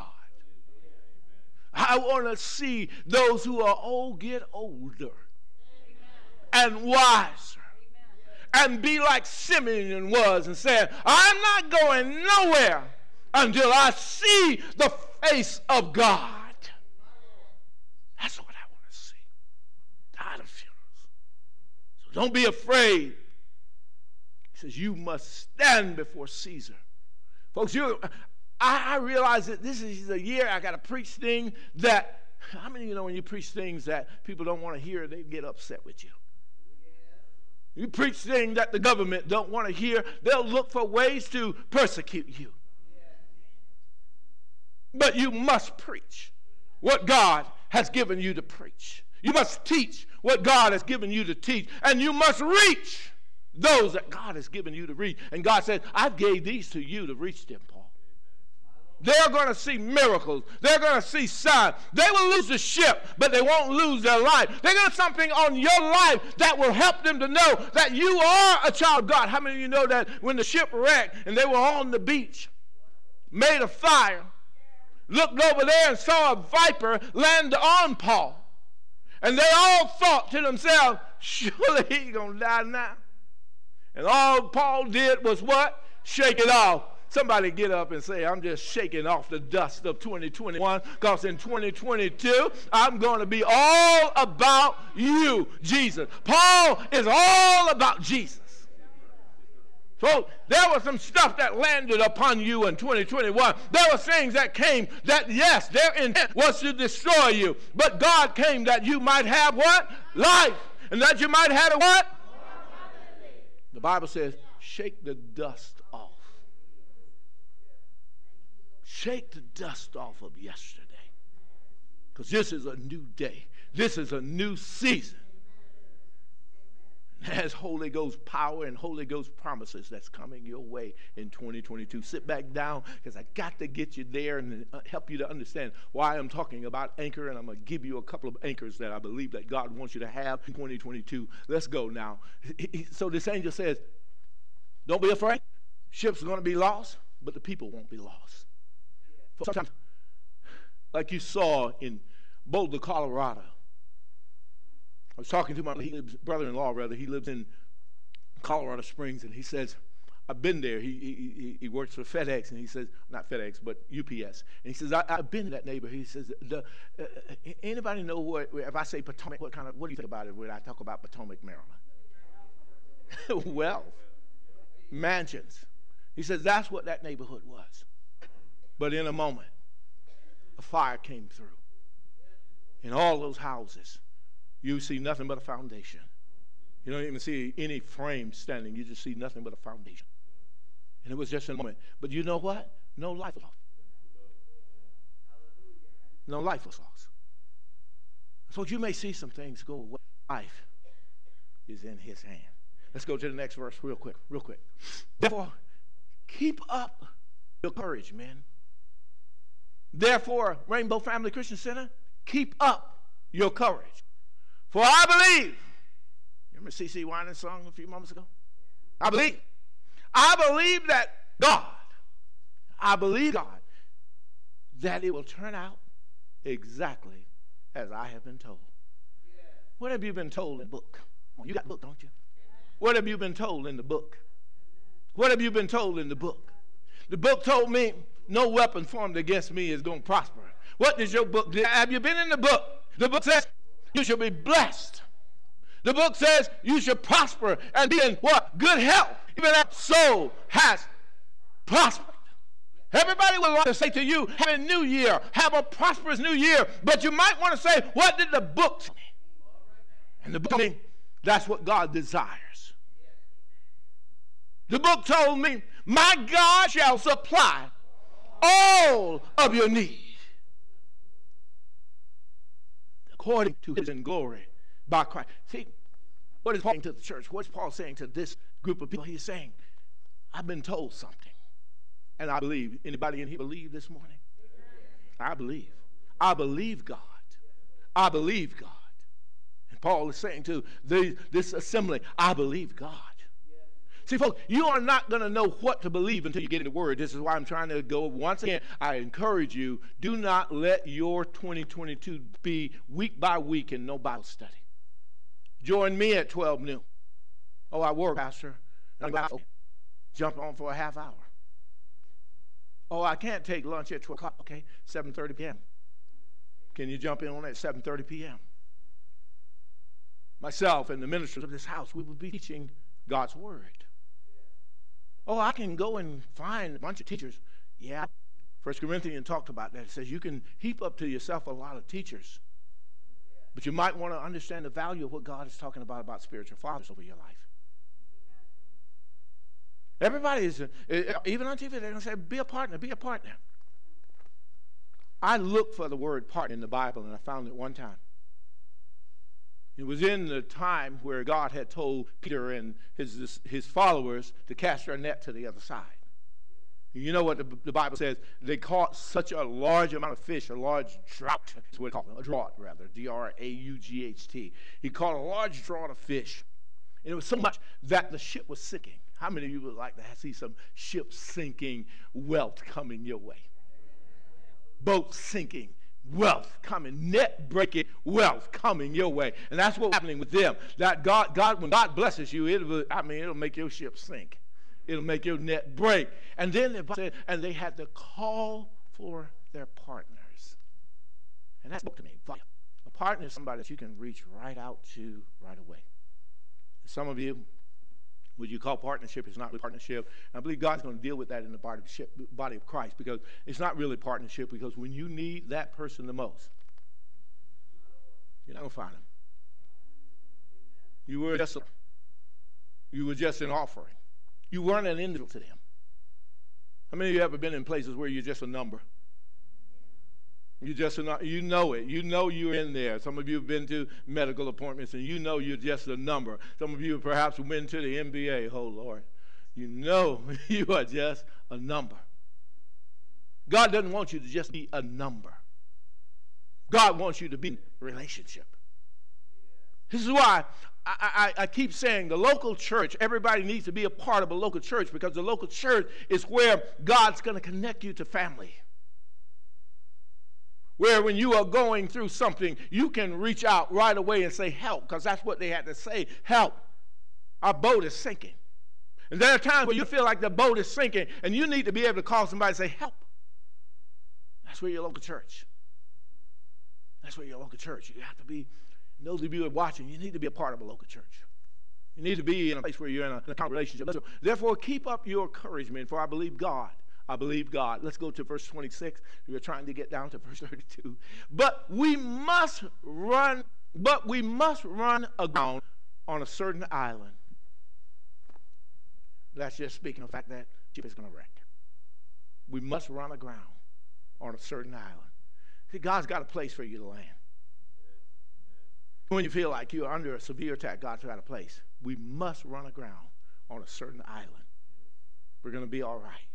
I want to see those who are old get older and wiser and be like Simeon was and say, I'm not going nowhere until I see the face of God. That's what I want to see. Tired of funerals. So don't be afraid. He says, You must stand before Caesar. Folks, you I, I realize that this is a year I got to preach things that, how many of you know when you preach things that people don't want to hear, they get upset with you? You preach things that the government don't want to hear, they'll look for ways to persecute you. But you must preach what God has given you to preach. You must teach what God has given you to teach. And you must reach those that God has given you to reach. And God said, I gave these to you to reach them, Paul. They're going to see miracles. They're going to see signs. They will lose the ship, but they won't lose their life. They're going to something on your life that will help them to know that you are a child of God. How many of you know that when the ship wrecked and they were on the beach, made a fire, looked over there and saw a viper land on Paul. And they all thought to themselves, surely he's going to die now. And all Paul did was what? Shake it off. Somebody get up and say, I'm just shaking off the dust of 2021 because in 2022, I'm going to be all about you, Jesus. Paul is all about Jesus. So there was some stuff that landed upon you in 2021. There were things that came that, yes, their intent was to destroy you. But God came that you might have what? Life. And that you might have what? The Bible says, shake the dust off. Shake the dust off of yesterday. Because this is a new day. This is a new season. Has Holy Ghost power and Holy Ghost promises that's coming your way in 2022. Sit back down because I got to get you there and uh, help you to understand why I'm talking about anchor. And I'm going to give you a couple of anchors that I believe that God wants you to have in 2022. Let's go now. So this angel says, Don't be afraid. Ships are going to be lost, but the people won't be lost. Sometimes, like you saw in Boulder, Colorado. I was talking to my brother-in-law, rather. He lives in Colorado Springs, and he says, I've been there. He, he, he works for FedEx, and he says, not FedEx, but UPS. And he says, I, have been in that neighborhood. He says, the, uh, anybody know what, if I say Potomac, what kind of, what do you think about it when I talk about Potomac, Maryland? Wealth, mansions. He says, that's what that neighborhood was. But in a moment, a fire came through. In all those houses, you see nothing but a foundation. You don't even see any frame standing. You just see nothing but a foundation. And it was just a moment. But you know what? No life lost. No life was lost. So you may see some things go away. Life is in his hand. Let's go to the next verse real quick, real quick. Therefore, keep up your courage, men. Therefore, Rainbow Family Christian Center, keep up your courage. For I believe. You remember CeCe Winans song a few moments ago? I believe. I believe that God, I believe God, that it will turn out exactly as I have been told. What have you been told in the book? You got the book, don't you? What have you been told in the book? What have you been told in the book? The book told me no weapon formed against me is going to prosper. What does your book do? Have you been in the book? The book says you should be blessed. The book says you should prosper and be in what? Good health. Even that soul has prospered. Everybody would want to say to you, have a new year, have a prosperous new year. But you might want to say, what did the book say? And the book me that's what God desires. The book told me, my God shall supply all of your need according to his in glory by Christ. See, what is Paul saying to the church? What's Paul saying to this group of people? He's saying, I've been told something. And I believe. Anybody in here believe this morning? I believe. I believe God. I believe God. And Paul is saying to the, this assembly, I believe God. See, folks, you are not going to know what to believe until you get in the Word. This is why I'm trying to go. Once again, I encourage you do not let your 2022 be week by week in no Bible study. Join me at 12 noon. Oh, I work, Pastor. Going oh, to jump on for a half hour. Oh, I can't take lunch at 12 o'clock. Okay, 7.30 p.m. Can you jump in on at 7.30 p.m.? Myself and the ministers of this house, we will be teaching God's Word. Oh, I can go and find a bunch of teachers. Yeah. First Corinthians talked about that. It says you can heap up to yourself a lot of teachers. But you might want to understand the value of what God is talking about about spiritual fathers over your life. Everybody is, uh, even on TV, they're going to say, be a partner, be a partner. I looked for the word partner in the Bible and I found it one time. It was in the time where God had told Peter and his, his followers to cast their net to the other side. You know what the, the, Bible says? They caught such a large amount of fish, a large drought. That's what they call it, a drought, rather. D R A U G H T. He caught a large drought of fish. And it was so much that the ship was sinking. How many of you would like to see some ship sinking wealth coming your way? Boat sinking wealth coming, net breaking wealth coming your way. And that's what's happening with them. That God, God, when God blesses you, it'll, I mean, it'll make your ship sink. It'll make your net break. And then they said, and they had to call for their partners. And that spoke to me. A partner is somebody that you can reach right out to right away. Some of you what you call partnership is not really partnership. And I believe God's going to deal with that in the body of, body of Christ because it's not really partnership because when you need that person the most, you're not going to find them. You were just a, you were just an offering. You weren't an individual to them. How many of you ever been in places where you're just a number? You just you know it. You know you're in there. Some of you have been to medical appointments and you know you're just a number. Some of you perhaps went to the NBA. Oh Lord, you know you are just a number. God doesn't want you to just be a number. God wants you to be in relationship. This is why I, I, I, keep saying the local church, everybody needs to be a part of a local church because the local church is where God's going to connect you to family. Where when you are going through something, you can reach out right away and say, Help, because that's what they had to say help. Our boat is sinking. And there are times where you feel like the boat is sinking, and you need to be able to call somebody and say, Help. That's where your local church. That's where your local church. You have to be, those of you who are watching, you need to be a part of a local church. You need to be in a place where you're in a, in a relationship. Therefore, keep up your encouragement, for I believe God. I believe God. Let's go to verse 26. We are trying to get down to verse 32. But we must run, but we must run aground on a certain island. That's just speaking of the fact that ship is going to wreck. We must run aground on a certain island. See, God's got a place for you to land. When you feel like you're under a severe attack, God's got a place. We must run aground on a certain island. We're going to be all right.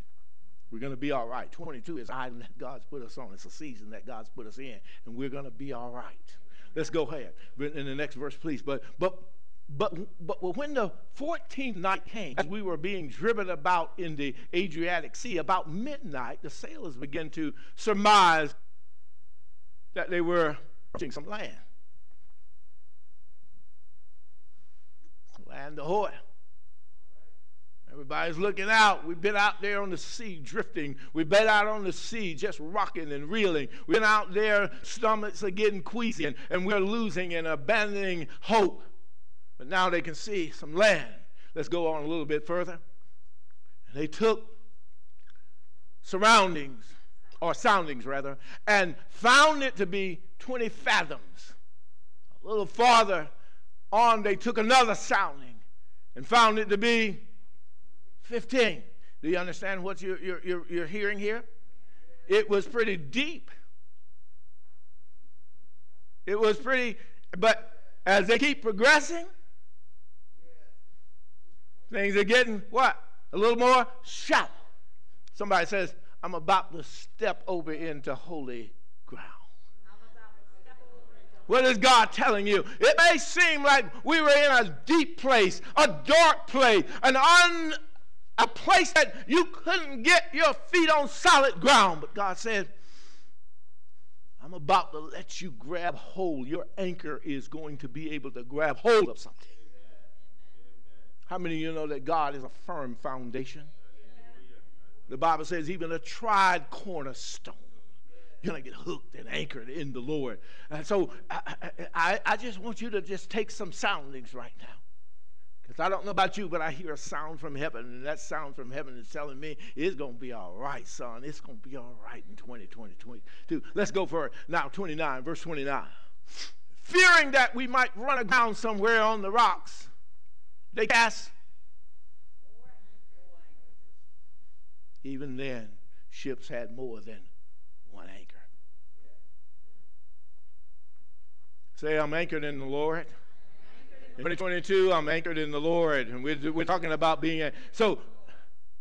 We're going to be all right. 22 is island that God's put us on. It's a season that God's put us in, and we're going to be all right. Let's go ahead in the next verse, please. But but but but when the 14th night came, as we were being driven about in the Adriatic Sea, about midnight, the sailors began to surmise that they were approaching some land. Land ahoy. Everybody's looking out. We've been out there on the sea drifting. We've been out on the sea just rocking and reeling. We've been out there, stomachs are getting queasy, and, and we're losing and abandoning hope. But now they can see some land. Let's go on a little bit further. They took surroundings or soundings rather, and found it to be 20 fathoms. A little farther on, they took another sounding and found it to be 15. Do you understand what you're, you're, you're hearing here? It was pretty deep. It was pretty, but as they keep progressing, things are getting what? A little more shallow. Somebody says, I'm about to step over into holy ground. What is God telling you? It may seem like we were in a deep place, a dark place, an un, a place that you couldn't get your feet on solid ground. But God said, I'm about to let you grab hold. Your anchor is going to be able to grab hold of something. How many of you know that God is a firm foundation? The Bible says, even a tried cornerstone. You're going to get hooked and anchored in the Lord. And so I, I, I just want you to just take some soundings right now. Because I don't know about you, but I hear a sound from heaven, and that sound from heaven is telling me it's going to be all right, son. It's going to be all right in 2020, 22. Let's go for it. Now, 29, verse 29. Fearing that we might run aground somewhere on the rocks, they cast Even then, ships had more than one anchor. Say, I'm anchored in the Lord. In 2022, I'm anchored in the Lord. And we're, we're talking about being. A, so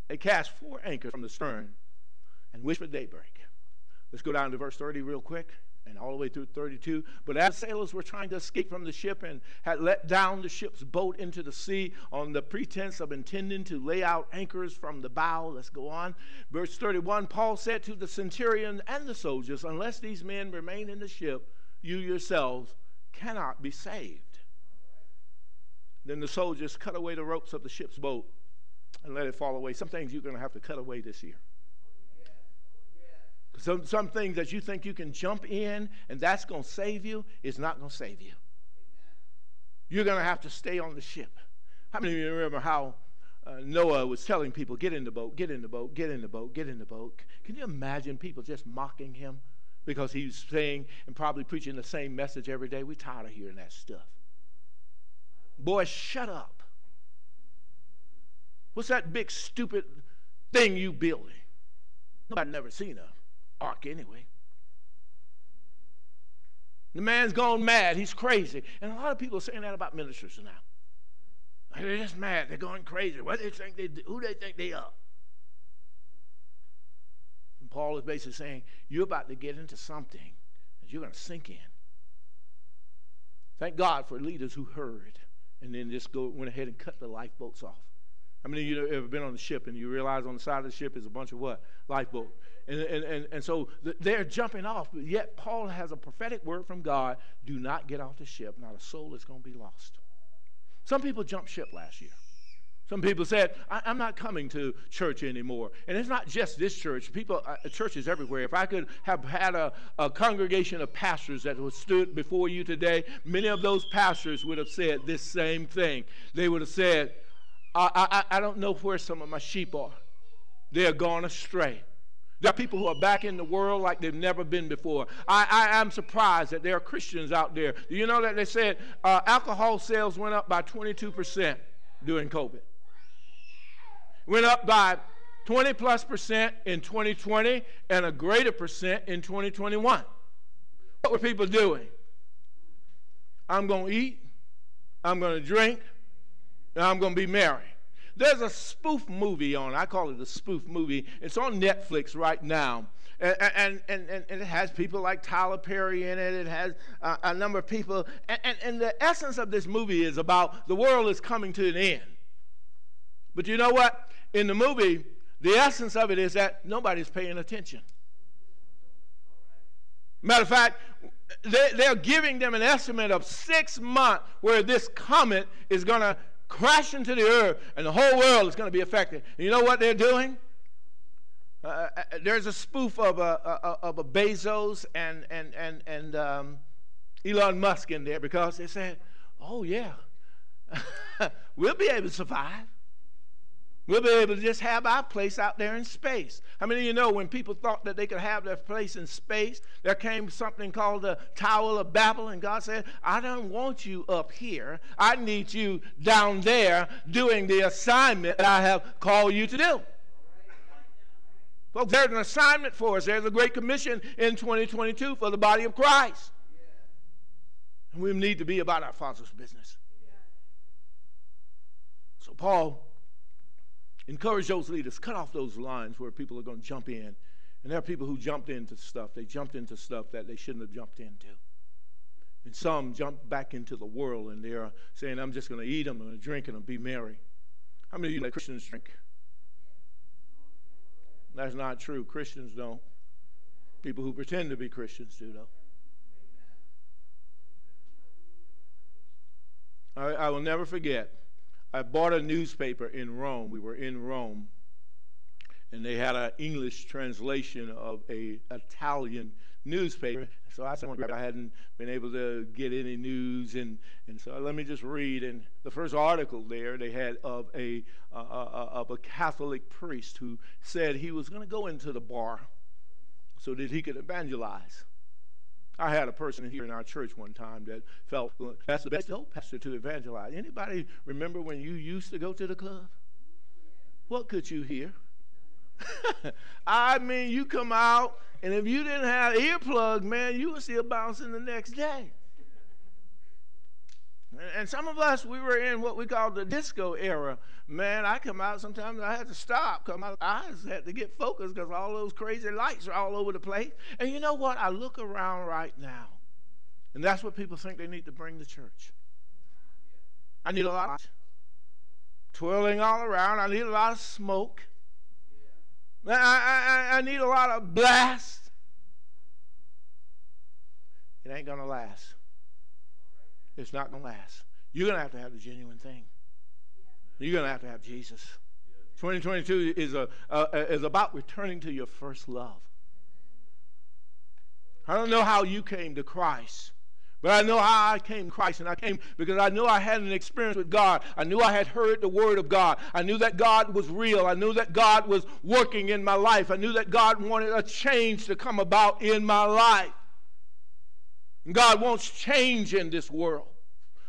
they cast four anchors from the stern and wished for daybreak. Let's go down to verse 30 real quick and all the way through 32. But as sailors were trying to escape from the ship and had let down the ship's boat into the sea on the pretense of intending to lay out anchors from the bow, let's go on. Verse 31 Paul said to the centurion and the soldiers, Unless these men remain in the ship, you yourselves cannot be saved. Then the soldiers cut away the ropes of the ship's boat and let it fall away. Some things you're going to have to cut away this year. Some, some things that you think you can jump in and that's going to save you is not going to save you. You're going to have to stay on the ship. How many of you remember how uh, Noah was telling people, get in the boat, get in the boat, get in the boat, get in the boat? Can you imagine people just mocking him because he was saying and probably preaching the same message every day? We're tired of hearing that stuff. Boy, shut up. What's that big stupid thing you building? Nobody never seen a ark anyway. The man's gone mad. He's crazy. And a lot of people are saying that about ministers now. They're just mad. They're going crazy. What they think they do, who they think they are. And Paul is basically saying, you're about to get into something that you're going to sink in. Thank God for leaders who heard and then just go went ahead and cut the lifeboats off. How many of you ever been on a ship and you realize on the side of the ship is a bunch of what? Lifeboat. And, and, and, and so they're jumping off, but yet Paul has a prophetic word from God do not get off the ship. Not a soul is going to be lost. Some people jumped ship last year. Some people said, I, am not coming to church anymore. And it's not just this church. People, uh, churches everywhere. If I could have had a, a congregation of pastors that stood before you today, many of those pastors would have said this same thing. They would have said, I, I, I don't know where some of my sheep are. They are gone astray. There are people who are back in the world like they've never been before. I, I am surprised that there are Christians out there. Do you know that they said uh, alcohol sales went up by 22% during COVID? Went up by 20 plus percent in 2020 and a greater percent in 2021. What were people doing? I'm going to eat, I'm going to drink, and I'm going to be merry. There's a spoof movie on, I call it a spoof movie. It's on Netflix right now. And, and, and, and it has people like Tyler Perry in it. It has uh, a number of people. And, and, and the essence of this movie is about the world is coming to an end. But you know what? In the movie, the essence of it is that nobody's paying attention. Matter of fact, they, are giving them an estimate of six months where this comet is going to crash into the earth and the whole world is going to be affected. And you know what they're doing? Uh, uh, uh there's a spoof of a, of a Bezos and, and, and, and um, Elon Musk in there because they said, oh, yeah, we'll be able to survive. We'll be able to just have our place out there in space. How many of you know when people thought that they could have their place in space, there came something called the Tower of Babel, and God said, I don't want you up here. I need you down there doing the assignment that I have called you to do. Folks, there's an assignment for us. There's a great commission in 2022 for the body of Christ. And we need to be about our Father's business. So, Paul Encourage those leaders. Cut off those lines where people are going to jump in. And there are people who jumped into stuff. They jumped into stuff that they shouldn't have jumped into. And some jump back into the world and they're saying, I'm just going to eat them and drink and be merry. How many of you let Christians drink? That's not true. Christians don't. People who pretend to be Christians do, though. I, I will never forget I bought a newspaper in Rome. We were in Rome, and they had an English translation of a Italian newspaper. So I said, I hadn't been able to get any news, and, and so let me just read. And the first article there they had of a uh, uh, of a Catholic priest who said he was going to go into the bar so that he could evangelize. I had a person here in our church one time that felt well, that's the best hope, pastor, to evangelize. Anybody remember when you used to go to the club? What could you hear? I mean, you come out, and if you didn't have earplugs, man, you would were still bouncing the next day. And some of us, we were in what we call the disco era. Man, I come out sometimes I had to stop because my eyes had to get focused because all those crazy lights are all over the place. And you know what? I look around right now, and that's what people think they need to bring to church. I need a lot of twirling all around. I need a lot of smoke. I, I, I need a lot of blast. It ain't going to last. It's not going to last. You're going to have to have the genuine thing. You're going to have to have Jesus. 2022 is, a, uh, is about returning to your first love. I don't know how you came to Christ, but I know how I came to Christ, and I came because I knew I had an experience with God. I knew I had heard the word of God. I knew that God was real. I knew that God was working in my life. I knew that God wanted a change to come about in my life. God wants change in this world.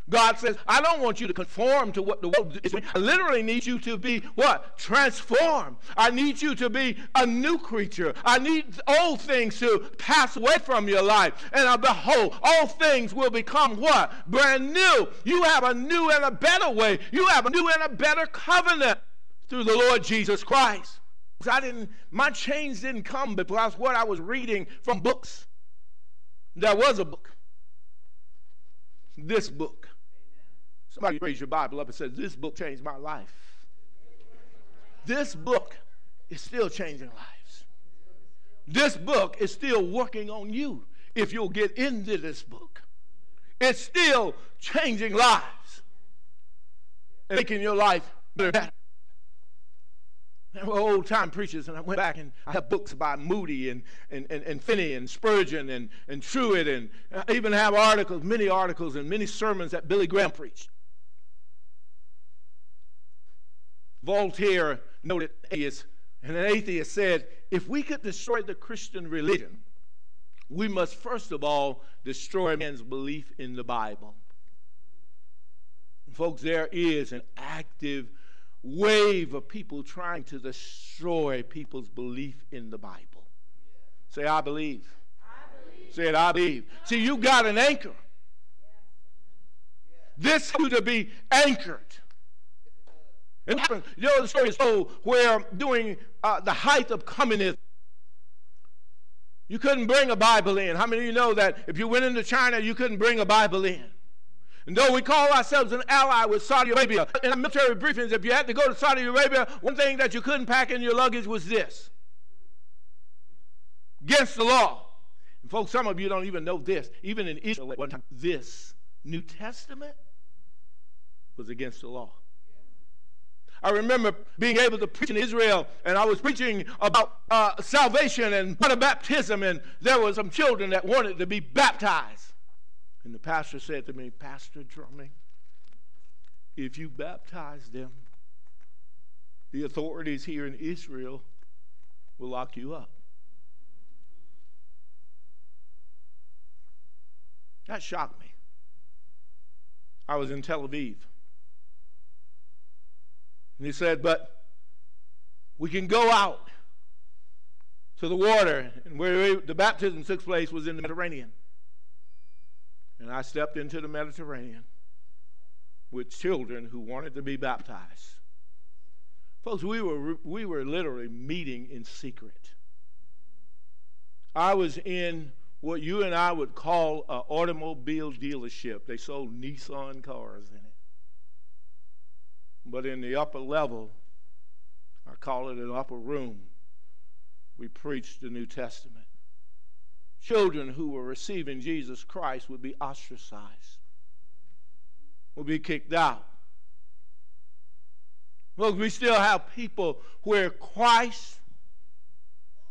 God says, I don't want you to conform to what the world is. I literally need you to be what? Transformed. I need you to be a new creature. I need old things to pass away from your life. And behold, all things will become what? Brand new. You have a new and a better way. You have a new and a better covenant through the Lord Jesus Christ. I didn't, my change didn't come because what I was reading from books. There was a book. This book. Somebody raise your Bible up and says, This book changed my life. this book is still changing lives. This book is still working on you if you'll get into this book. It's still changing lives and making your life better. Old time preachers, and I went back and I have books by Moody and, and, and, and Finney and Spurgeon and, and Truett, and I even have articles, many articles, and many sermons that Billy Graham preached. Voltaire noted atheist, and an atheist said, if we could destroy the Christian religion, we must first of all destroy man's belief in the Bible. Folks, there is an active wave of people trying to destroy people's belief in the Bible. Say, I believe. I believe. Say it, I believe. See, you got an anchor. This you to be anchored. It happened. You know the story is told where during uh, the height of communism, you couldn't bring a Bible in. How many of you know that if you went into China, you couldn't bring a Bible in? Though we call ourselves an ally with Saudi Arabia, in our military briefings, if you had to go to Saudi Arabia, one thing that you couldn't pack in your luggage was this against the law. And folks, some of you don't even know this. Even in Israel at one time, this New Testament was against the law. I remember being able to preach in Israel, and I was preaching about uh, salvation and water baptism, and there were some children that wanted to be baptized. And the pastor said to me, Pastor Drumming, if you baptize them, the authorities here in Israel will lock you up. That shocked me. I was in Tel Aviv. And he said, But we can go out to the water. And where the baptism took place was in the Mediterranean. And I stepped into the Mediterranean with children who wanted to be baptized. Folks, we were, we were literally meeting in secret. I was in what you and I would call an automobile dealership. They sold Nissan cars in it. But in the upper level, I call it an upper room, we preached the New Testament children who were receiving Jesus Christ would be ostracized, would be kicked out. Look, we still have people where Christ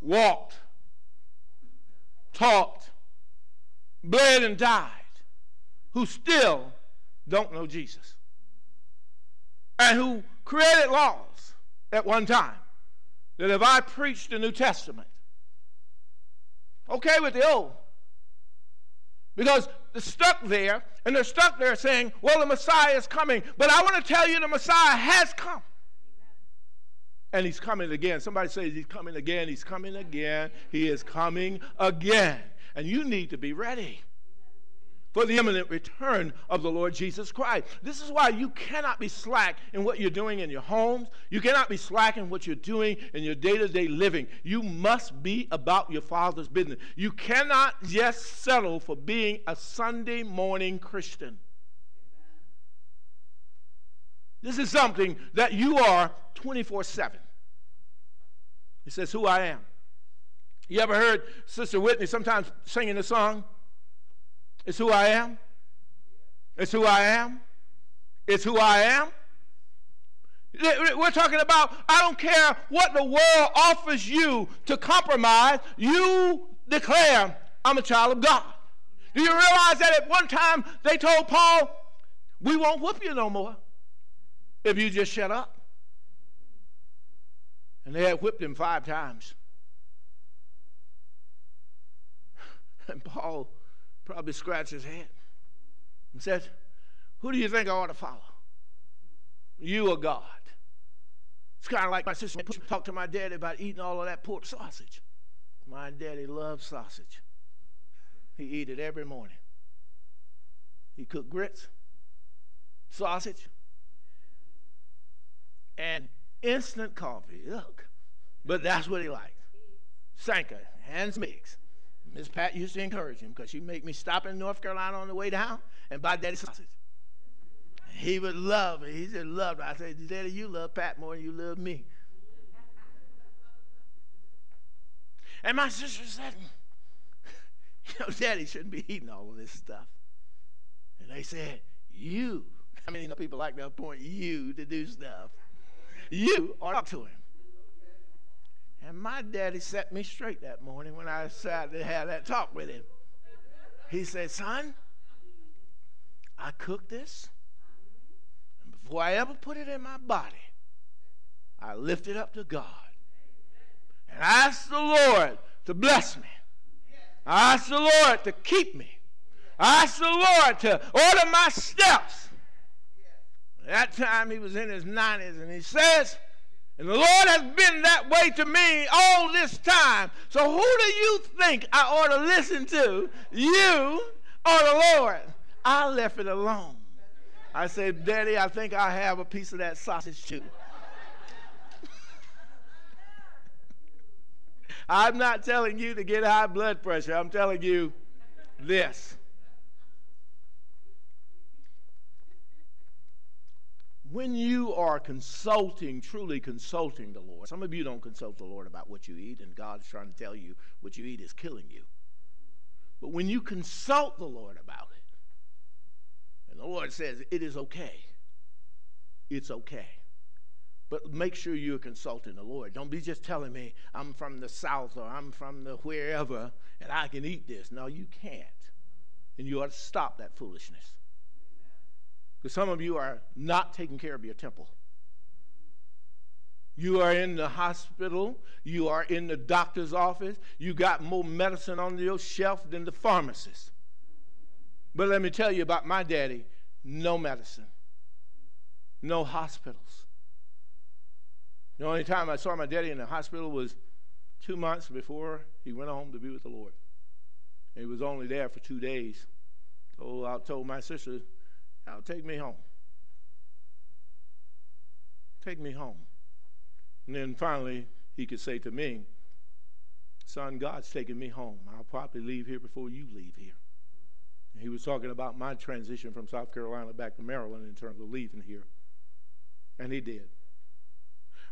walked, taught, bled, and died, who still don't know Jesus, and who created laws at one time that if I preached the New Testament, okay with the old. Because they're stuck there, and they're stuck there saying, well, the Messiah is coming. But I want to tell you the Messiah has come. And he's coming again. Somebody says he's coming again. He's coming again. He is coming again. And you need to be ready for the imminent return of the Lord Jesus Christ. This is why you cannot be slack in what you're doing in your homes. You cannot be slack in what you're doing in your day to day living. You must be about your Father's business. You cannot just settle for being a Sunday morning Christian. This is something that you are 24 7. He says, Who I am. You ever heard Sister Whitney sometimes singing a song? It's who I am. It's who I am. It's who I am. We're talking about, I don't care what the world offers you to compromise, you declare, I'm a child of God. Do you realize that at one time they told Paul, we won't whoop you no more if you just shut up? And they had whipped him five times. And Paul probably scratched his head and said, Who do you think I ought to follow? You or God? It's kind of like my sister talked to my daddy about eating all of that pork sausage. My daddy loves sausage. He eat it every morning. He cooked grits, sausage, and instant coffee. Look, but that's what he liked. Sanka, hands mix. Miss Pat used to encourage him because she'd make me stop in North Carolina on the way down and buy daddy sausage. He would love it. He said, love it. I said, Daddy, you love Pat more than you love me. And my sister said, You know, Daddy shouldn't be eating all of this stuff. And they said, You. I mean, you know, people like to appoint you to do stuff. You are up to him. And my daddy set me straight that morning when I decided to have that talk with him. He said, Son, I cooked this. And before I ever put it in my body, I lifted up to God. And I asked the Lord to bless me. I asked the Lord to keep me. I asked the Lord to order my steps. At that time, he was in his 90s, and he says, and the Lord has been that way to me all this time. So who do you think I ought to listen to? You or the Lord? I left it alone. I said, Daddy, I think I have a piece of that sausage too. I'm not telling you to get high blood pressure. I'm telling you this. When you are consulting, truly consulting the Lord, some of you don't consult the Lord about what you eat, and God's trying to tell you what you eat is killing you. But when you consult the Lord about it, and the Lord says, it is okay, it's okay. But make sure you're consulting the Lord. Don't be just telling me I'm from the South or I'm from the wherever and I can eat this. No, you can't. And you ought to stop that foolishness. Because some of you are not taking care of your temple. You are in the hospital, you are in the doctor's office, you got more medicine on your shelf than the pharmacist. But let me tell you about my daddy no medicine, no hospitals the only time I saw my daddy in the hospital was two months before he went home to be with the Lord. He was only there for two days. So I told my sister, I'll take me home. Take me home. And then finally, he could say to me, Son, God's taking me home. I'll probably leave here before you leave here. And he was talking about my transition from South Carolina back to Maryland in terms of leaving here. And he did.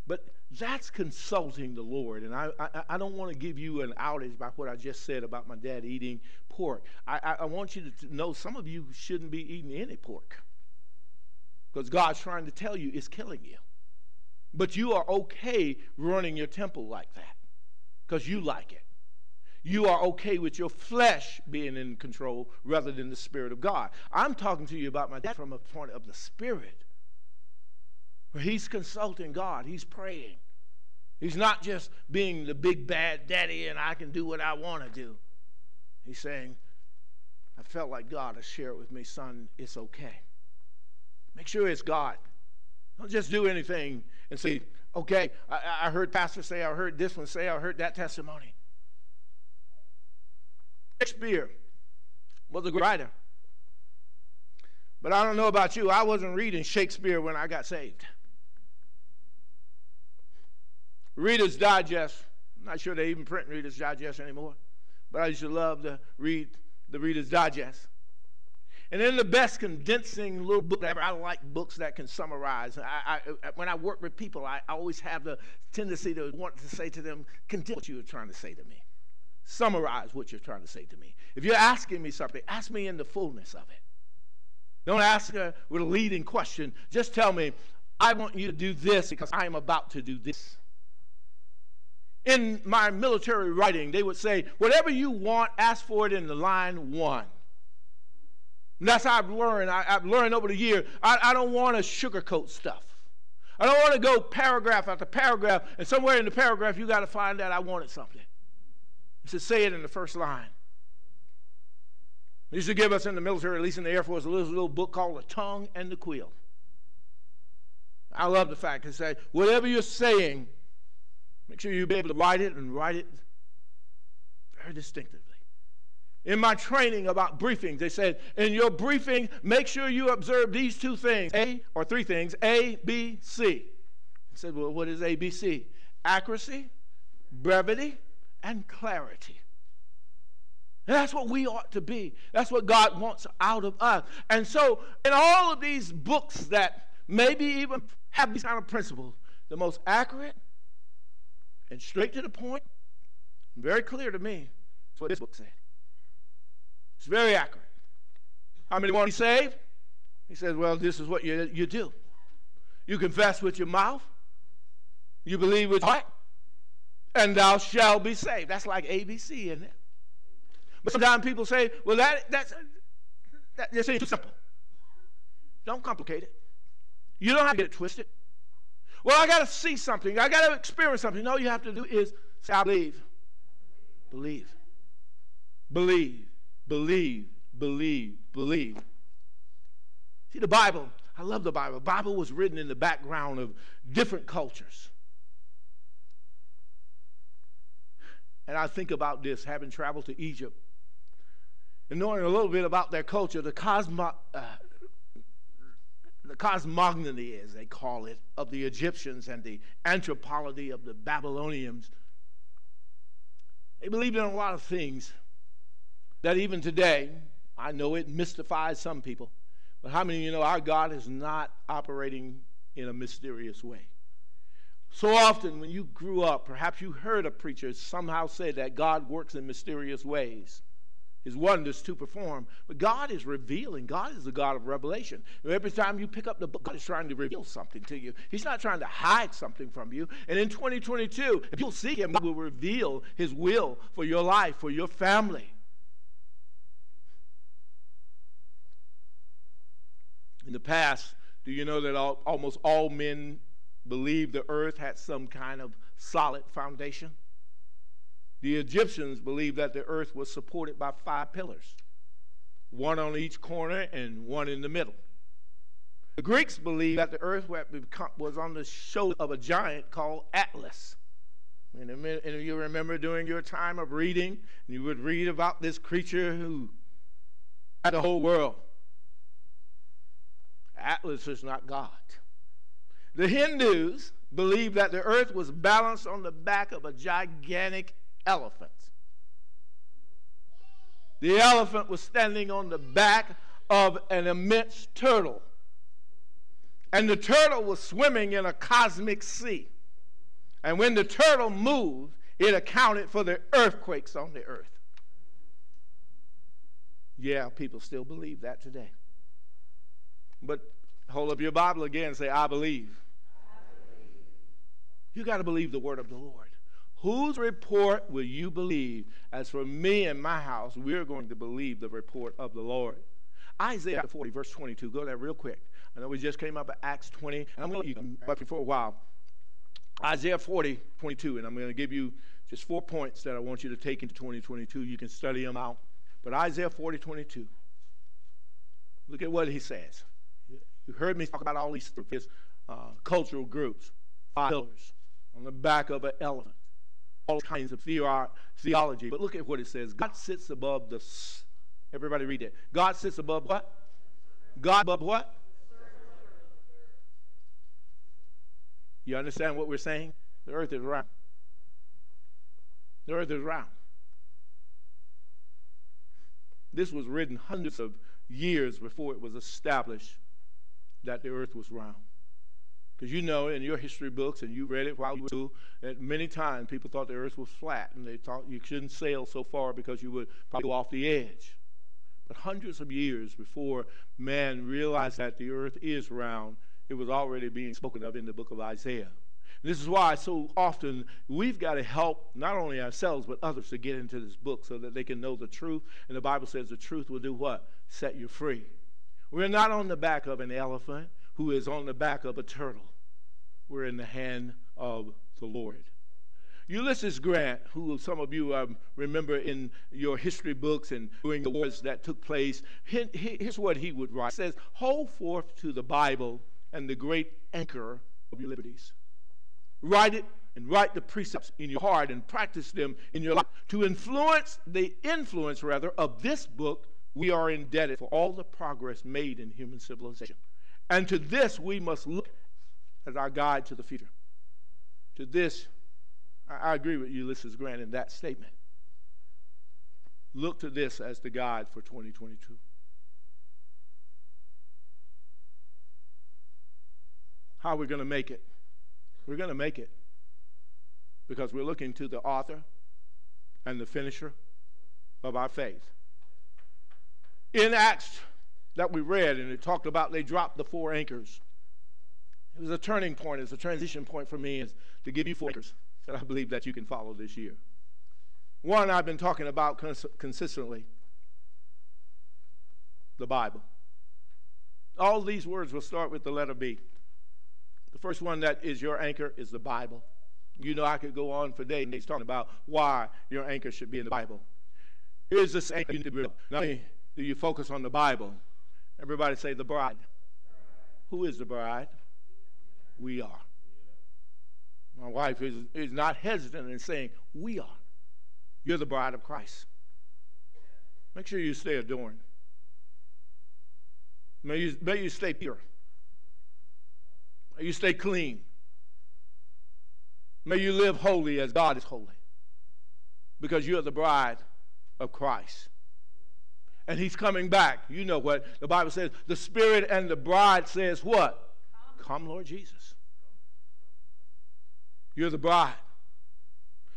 But that's consulting the Lord. And I, I, I don't want to give you an outage by what I just said about my dad eating pork. I, I, I want you to know some of you shouldn't be eating any pork because God's trying to tell you it's killing you. But you are okay running your temple like that because you like it. You are okay with your flesh being in control rather than the Spirit of God. I'm talking to you about my dad from a point of the Spirit. He's consulting God, he's praying. He's not just being the big bad daddy and I can do what I want to do. He's saying, I felt like God to share it with me, son, it's okay. Make sure it's God. Don't just do anything and say, okay, I, I heard Pastor say, I heard this one say, I heard that testimony. Shakespeare was a great writer. But I don't know about you, I wasn't reading Shakespeare when I got saved. Reader's Digest. I'm not sure they even print Reader's Digest anymore, but I used to love to read the Reader's Digest. And then the best condensing little book ever. I like books that can summarize. I, I, uh, when I work with people, I always have the tendency to want to say to them, condense what you are trying to say to me. Summarize what you're trying to say to me. If you're asking me something, ask me in the fullness of it. Don't ask her with a leading question. Just tell me, I want you to do this because I am about to do this in my military writing, they would say, whatever you want, ask for it in the line one. And that's how I've learned. I, have learned over the years. I, I don't want to sugarcoat stuff. I don't want to go paragraph after paragraph, and somewhere in the paragraph you got to find out I wanted something. He said, say it in the first line. They used to give us in the military, at least in the Air Force, a little, little book called The Tongue and the Quill. I love the fact they say, whatever you're saying, Make sure you be able to write it and write it very distinctively. In my training about briefings, they said, in your briefing, make sure you observe these two things, A, or three things, A, B, C. I said, well, what is A, B, C? Accuracy, brevity, and clarity. And that's what we ought to be. That's what God wants out of us. And so, in all of these books that maybe even have these kind of principles, the most accurate, and straight to the point Very clear to me. That's what this book said. It's very accurate. How many want to be saved? He says, Well, this is what you, you do. You confess with your mouth, you believe with your heart, and thou shalt be saved. That's like ABC, isn't it? But sometimes people say, Well, that, that's, that ain't too simple. Don't complicate it. You don't have to get it twisted. Well, I got to see something. I got to experience something. All you have to do is say, I believe. Believe. Believe. Believe. Believe. Believe. See, the Bible, I love the Bible. The Bible was written in the background of different cultures. And I think about this, having traveled to Egypt and knowing a little bit about their culture, the, cosmo, uh, the cosmogony, as they call it, of the Egyptians and the anthropology of the Babylonians. They believed in a lot of things that even today, I know it mystifies some people. But how many of you know our God is not operating in a mysterious way? So often, when you grew up, perhaps you heard a preacher somehow say that God works in mysterious ways, his wonders to perform. But God is revealing. God is the God of revelation. Every time you pick up the book, God is trying to reveal something to you. He's not trying to hide something from you. And in 2022, if you'll see Him, God will reveal His will for your life, for your family. In the past, do you know that all, almost all men believed the earth had some kind of solid foundation? The Egyptians believed that the earth was supported by five pillars, one on each corner and one in the middle. The Greeks believed that the earth was on the shoulder of a giant called Atlas. And you remember during your time of reading, you would read about this creature who had the whole world. Atlas is not God. The Hindus believed that the earth was balanced on the back of a gigantic elephant. The elephant was standing on the back of an immense turtle. And the turtle was swimming in a cosmic sea. And when the turtle moved, it accounted for the earthquakes on the earth. Yeah, people still believe that today. But hold up your Bible again and say, I believe. I believe. You got to believe the word of the Lord. Whose report will you believe? As for me and my house, we're going to believe the report of the Lord. Isaiah 40, verse 22. Go there real quick. I know we just came up at Acts 20, and I'm going to let you back for a while. Isaiah 40, 22, and I'm going to give you just four points that I want you to take into 2022. You can study them out. But Isaiah 40, 22. Look at what he says. You heard me talk about all these uh, cultural groups, five pillars on the back of an elephant, all kinds of theology. But look at what it says God sits above the. Everybody read it. God sits above what? God above what? You understand what we're saying? The earth is round. The earth is round. This was written hundreds of years before it was established that the earth was round. Because you know in your history books, and you read it while you were school, that many times people thought the earth was flat, and they thought you shouldn't sail so far because you would probably go off the edge. But hundreds of years before man realized that the earth is round, it was already being spoken of in the book of Isaiah. This is why so often we've got to help not only ourselves but others to get into this book so that they can know the truth. And the Bible says the truth will do what? Set you free. We're not on the back of an elephant who is on the back of a turtle. We're in the hand of the Lord. Ulysses Grant, who some of you um, remember in your history books and during the wars that took place, here's what he would write. He says, Hold forth to the Bible and the great anchor of your liberties. Write it and write the precepts in your heart and practice them in your life to influence the influence rather of this book we are indebted for all the progress made in human civilization. And to this, we must look as our guide to the future. To this, I, agree with Ulysses Grant in that statement. Look to this as the guide for 2022. How are we going to make it? We're going to make it because we're looking to the author and the finisher of our faith. In Acts that we read, and it talked about they dropped the four anchors. It was a turning point, it's a transition point for me is to give you four anchors that I believe that you can follow this year. One I've been talking about cons- consistently the Bible. All these words will start with the letter B. The first one that is your anchor is the Bible. You know, I could go on for days talking about why your anchor should be in the Bible. Here's this anchor you need to Not only do you focus on the Bible, everybody say the bride. Who is the bride? We are. My wife is, is not hesitant in saying, We are. You're the bride of Christ. Make sure you stay adorned. May you, may you stay pure. May you stay clean. May you live holy as God is holy. Because you're the bride of Christ. And he's coming back. You know what the Bible says. The Spirit and the bride says what? Come, Lord Jesus. You're the bride.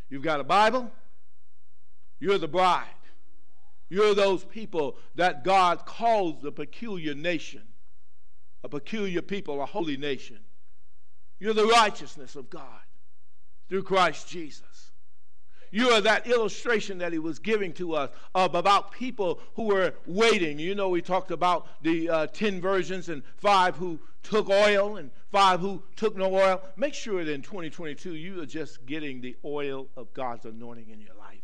You've got a Bible. You're the bride. You're those people that God calls the peculiar nation, a peculiar people, a holy nation. You're the righteousness of God through Christ Jesus. You are that illustration that he was giving to us of about people who were waiting. You know, we talked about the uh, 10 virgins and five who took oil and five who took no oil. Make sure that in 2022 you are just getting the oil of God's anointing in your life.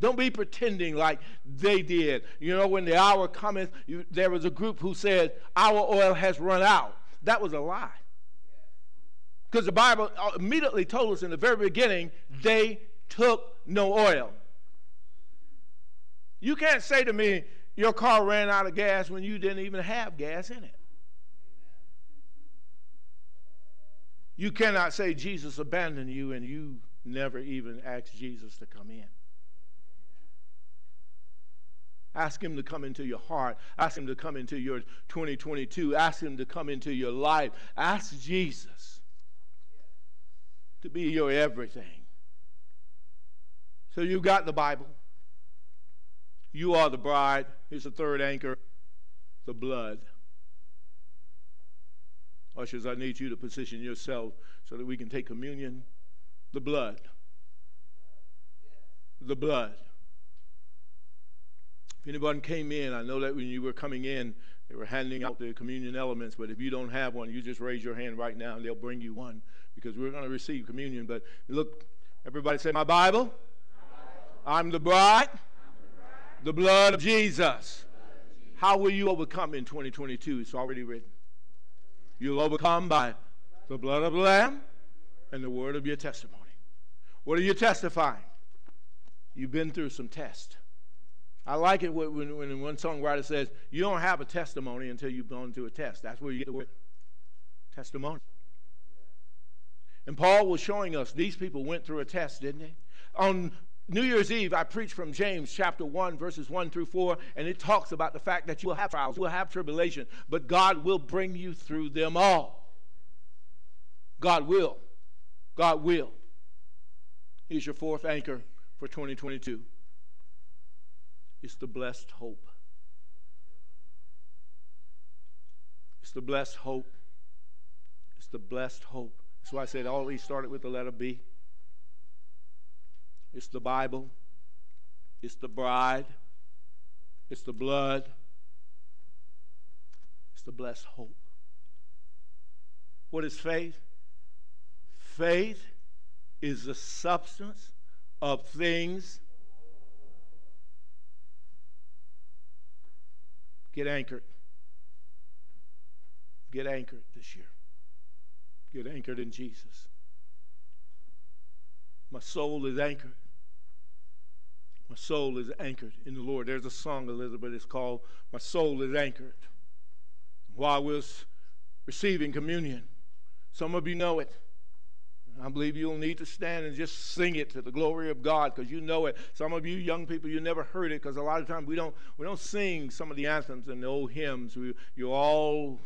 Don't be pretending like they did. You know, when the hour cometh, you, there was a group who said, Our oil has run out. That was a lie. Because the Bible uh, immediately told us in the very beginning, they took no oil. You can't say to me, Your car ran out of gas when you didn't even have gas in it. You cannot say Jesus abandoned you and you never even asked Jesus to come in. Ask Him to come into your heart. Ask Him to come into your 2022. Ask Him to come into your life. Ask Jesus to be your everything. So you've got the Bible. You are the bride. Here's the third anchor the blood. Ushers, I need you to position yourself so that we can take communion. The blood. The blood. If anyone came in, I know that when you were coming in, they were handing out the communion elements, but if you don't have one, you just raise your hand right now and they'll bring you one because we're going to receive communion. But look, everybody say, My Bible, I'm the bride, the blood of Jesus. How will you overcome in 2022? It's already written. You'll overcome by the blood of the Lamb and the word of your testimony. What are you testifying? You've been through some tests. I like it when, when one songwriter says, You don't have a testimony until you've gone through a test. That's where you get the word testimony. And Paul was showing us these people went through a test, didn't they? On New Year's Eve, I preached from James chapter 1, verses 1 through 4, and it talks about the fact that you will have trials, you will have tribulation, but God will bring you through them all. God will. God will. Here's your fourth anchor for 2022. It's the blessed hope. It's the blessed hope. It's the blessed hope. Why I said all these started with the letter B. It's the Bible. It's the bride. It's the blood. It's the blessed hope. What is faith? Faith is the substance of things Get anchored. Get anchored this year. Get anchored in Jesus. My soul is anchored. My soul is anchored in the Lord. There's a song, Elizabeth, it's called My Soul is Anchored. While we're receiving communion, some of you know it. I believe you'll need to stand and just sing it to the glory of God because you know it. Some of you young people, you never heard it because a lot of times we don't we don't sing some of the anthems and the old hymns. We, you're all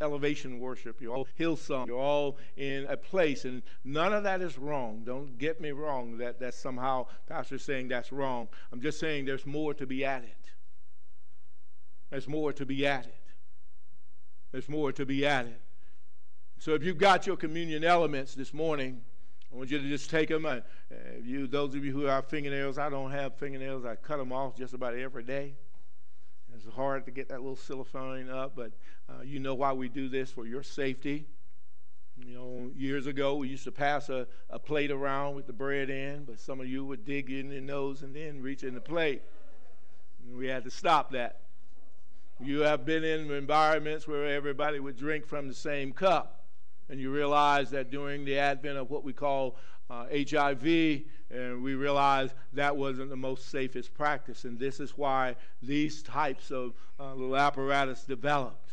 elevation worship. You're all Hillsong. You're all in a place, and none of that is wrong. Don't get me wrong. That that's somehow pastor's saying that's wrong. I'm just saying there's more to be added. There's more to be added. There's more to be added. So if you've got your communion elements this morning, I want you to just take them. Uh, you, those of you who have fingernails, I don't have fingernails. I cut them off just about every day. It's hard to get that little cellophane up, but uh, you know why we do this for your safety. You know, years ago we used to pass a, a plate around with the bread in, but some of you would dig in your nose and then reach in the plate. And we had to stop that. You have been in environments where everybody would drink from the same cup, and you realize that during the advent of what we call uh, HIV, and we realized that wasn't the most safest practice. And this is why these types of uh, little apparatus developed.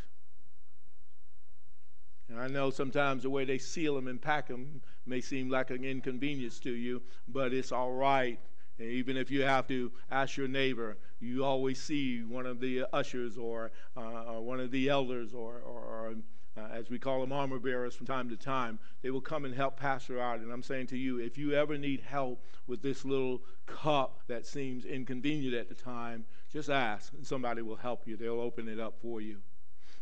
And I know sometimes the way they seal them and pack them may seem like an inconvenience to you, but it's all right. And even if you have to ask your neighbor, you always see one of the ushers or, uh, or one of the elders or, or, or uh, as we call them armor bearers from time to time, they will come and help pastor out. And I'm saying to you, if you ever need help with this little cup that seems inconvenient at the time, just ask, and somebody will help you. They'll open it up for you.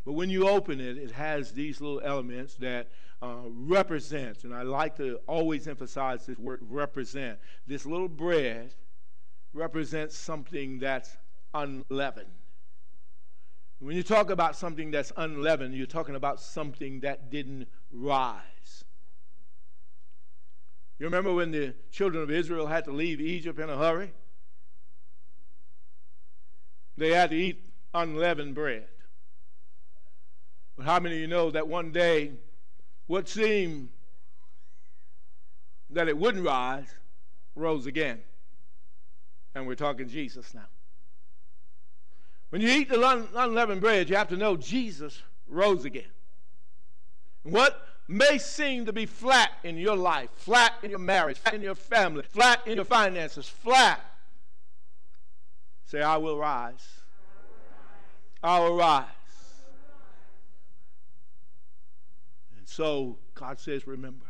But when you open it, it has these little elements that uh, represent, and I like to always emphasize this word represent. This little bread represents something that's unleavened. When you talk about something that's unleavened, you're talking about something that didn't rise. You remember when the children of Israel had to leave Egypt in a hurry? They had to eat unleavened bread. But how many of you know that one day what seemed that it wouldn't rise rose again? And we're talking Jesus now. When you eat the unleavened bread, you have to know Jesus rose again. What may seem to be flat in your life, flat in your marriage, flat in your family, flat in your finances, flat, say, I will rise. I will rise. And so God says, remember,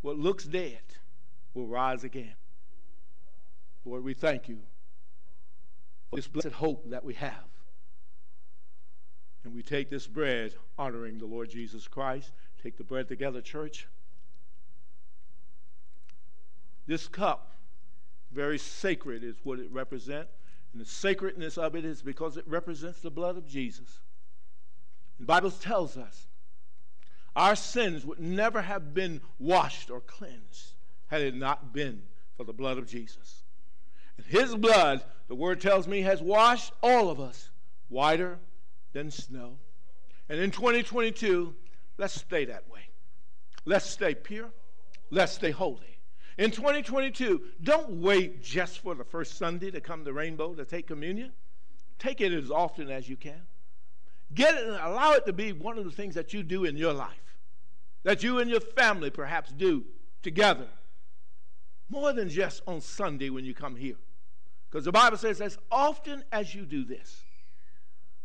what looks dead will rise again. Lord, we thank you this blessed hope that we have. And we take this bread honoring the Lord Jesus Christ. Take the bread together, church. This cup, very sacred, is what it represents. And the sacredness of it is because it represents the blood of Jesus. The Bible tells us our sins would never have been washed or cleansed had it not been for the blood of Jesus. His blood, the word tells me, has washed all of us whiter than snow. And in 2022, let's stay that way. Let's stay pure. Let's stay holy. In 2022, don't wait just for the first Sunday to come to Rainbow to take communion. Take it as often as you can. Get it and allow it to be one of the things that you do in your life, that you and your family perhaps do together more than just on Sunday when you come here. Because the Bible says, as often as you do this,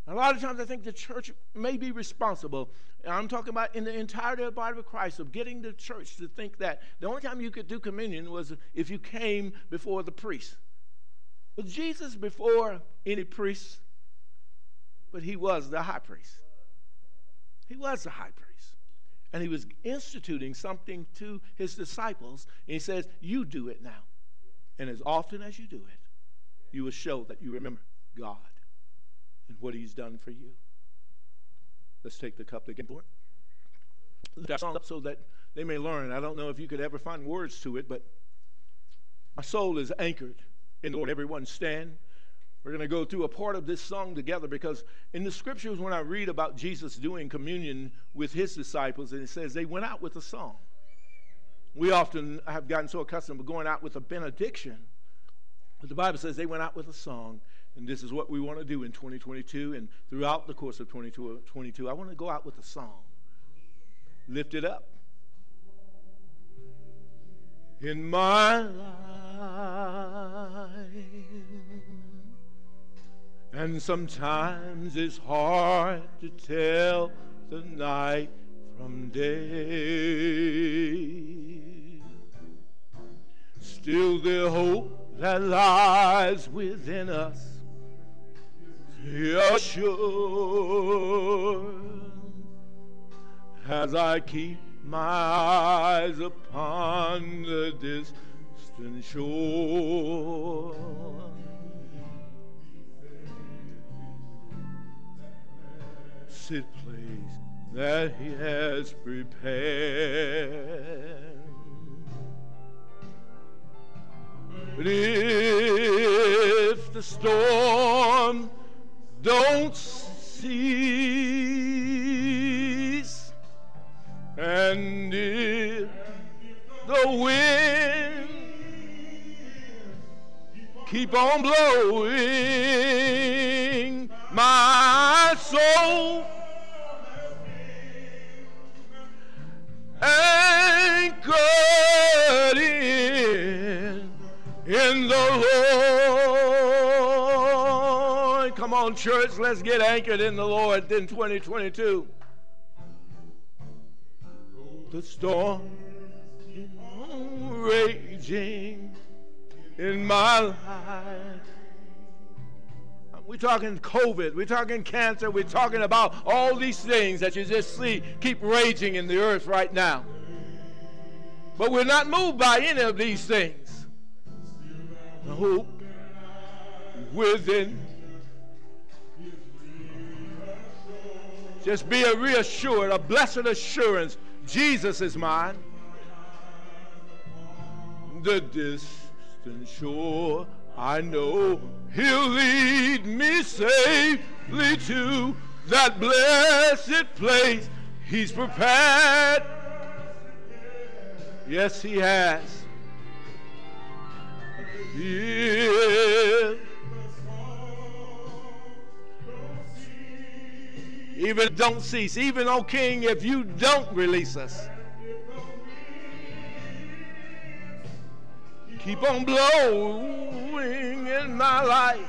a lot of times I think the church may be responsible. I'm talking about in the entirety of the body of Christ of getting the church to think that the only time you could do communion was if you came before the priest. Was Jesus before any priest? But he was the high priest. He was the high priest and he was instituting something to his disciples. And he says, You do it now. And as often as you do it, you will show that you remember God and what he's done for you. Let's take the cup again, Lord. That song so that they may learn. I don't know if you could ever find words to it, but my soul is anchored in the Lord. Everyone stand. We're going to go through a part of this song together because in the scriptures, when I read about Jesus doing communion with his disciples, and it says they went out with a song. We often have gotten so accustomed to going out with a benediction. But the Bible says they went out with a song, and this is what we want to do in 2022 and throughout the course of 2022. I want to go out with a song. Lift it up. In my life and sometimes it's hard to tell the night from day. Still the hope that lies within us is sure as I keep my eyes upon the distant shore. Sit place that he has prepared. If the storm don't cease, and if the wind keep on blowing, my soul anchored in, in the Lord. Come on, church, let's get anchored in the Lord in 2022. The storm is raging in my life. We're talking COVID. We're talking cancer. We're talking about all these things that you just see keep raging in the earth right now. But we're not moved by any of these things. Hope within. Just be a reassured, a blessed assurance. Jesus is mine. The distant shore I know he'll lead me safely to that blessed place he's prepared. Yes, he has. Yeah. Even don't cease. Even, O King, if you don't release us. keep on blowing in my life.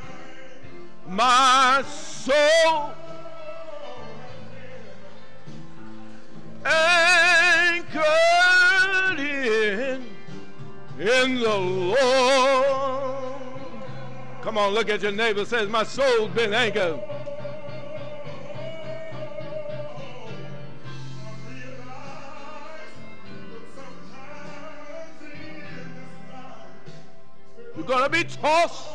My soul anchored in, in the Lord. Come on, look at your neighbor. Says, my soul's been anchored. You're going to be tossed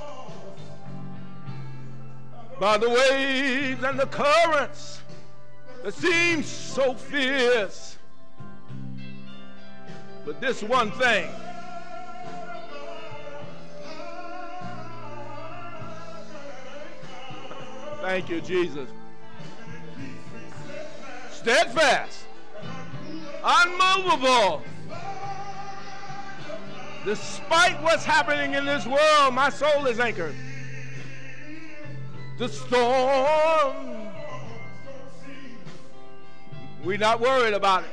by the waves and the currents that seem so fierce. But this one thing, thank you, Jesus. Steadfast, unmovable Despite what's happening in this world, my soul is anchored. The storm, we're not worried about it.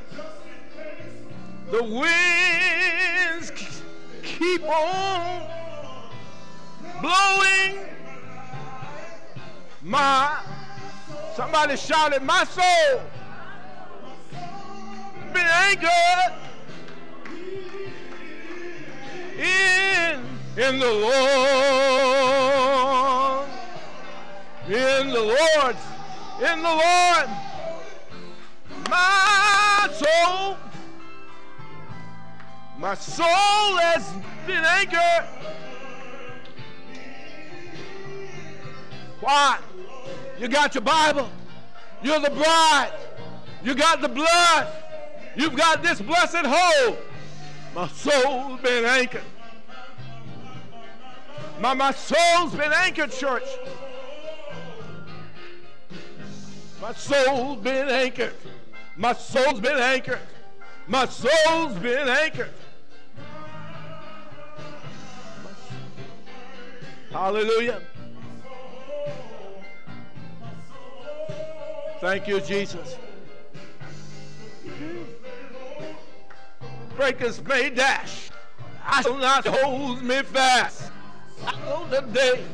The winds keep on blowing. My, somebody shouted, my soul been anchored in, in the Lord. In the Lord. In the Lord. My soul. My soul has been anchored. Why? You got your Bible. You're the bride. You got the blood. You've got this blessed hope. My soul's been anchored. My, my soul's been anchored, church. My soul's been anchored. My soul's been anchored. My soul's been anchored. Hallelujah. Thank you, Jesus. breakers may dash. I shall not hold me fast. I know the day,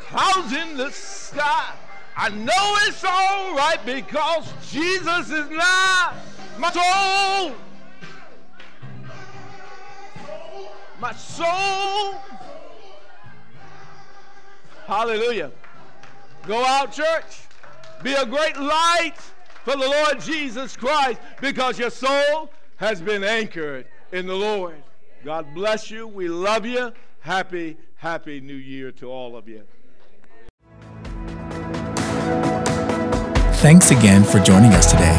clouds in the sky, I know it's all right because Jesus is not my soul. My soul. Hallelujah. Go out, church. Be a great light for the Lord Jesus Christ because your soul has been anchored in the Lord. God bless you. We love you. Happy, happy new year to all of you. Thanks again for joining us today.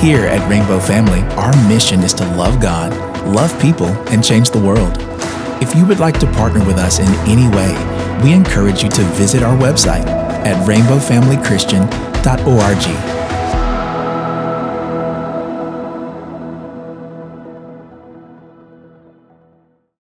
Here at Rainbow Family, our mission is to love God, love people, and change the world. If you would like to partner with us in any way, we encourage you to visit our website at rainbowfamilychristian.org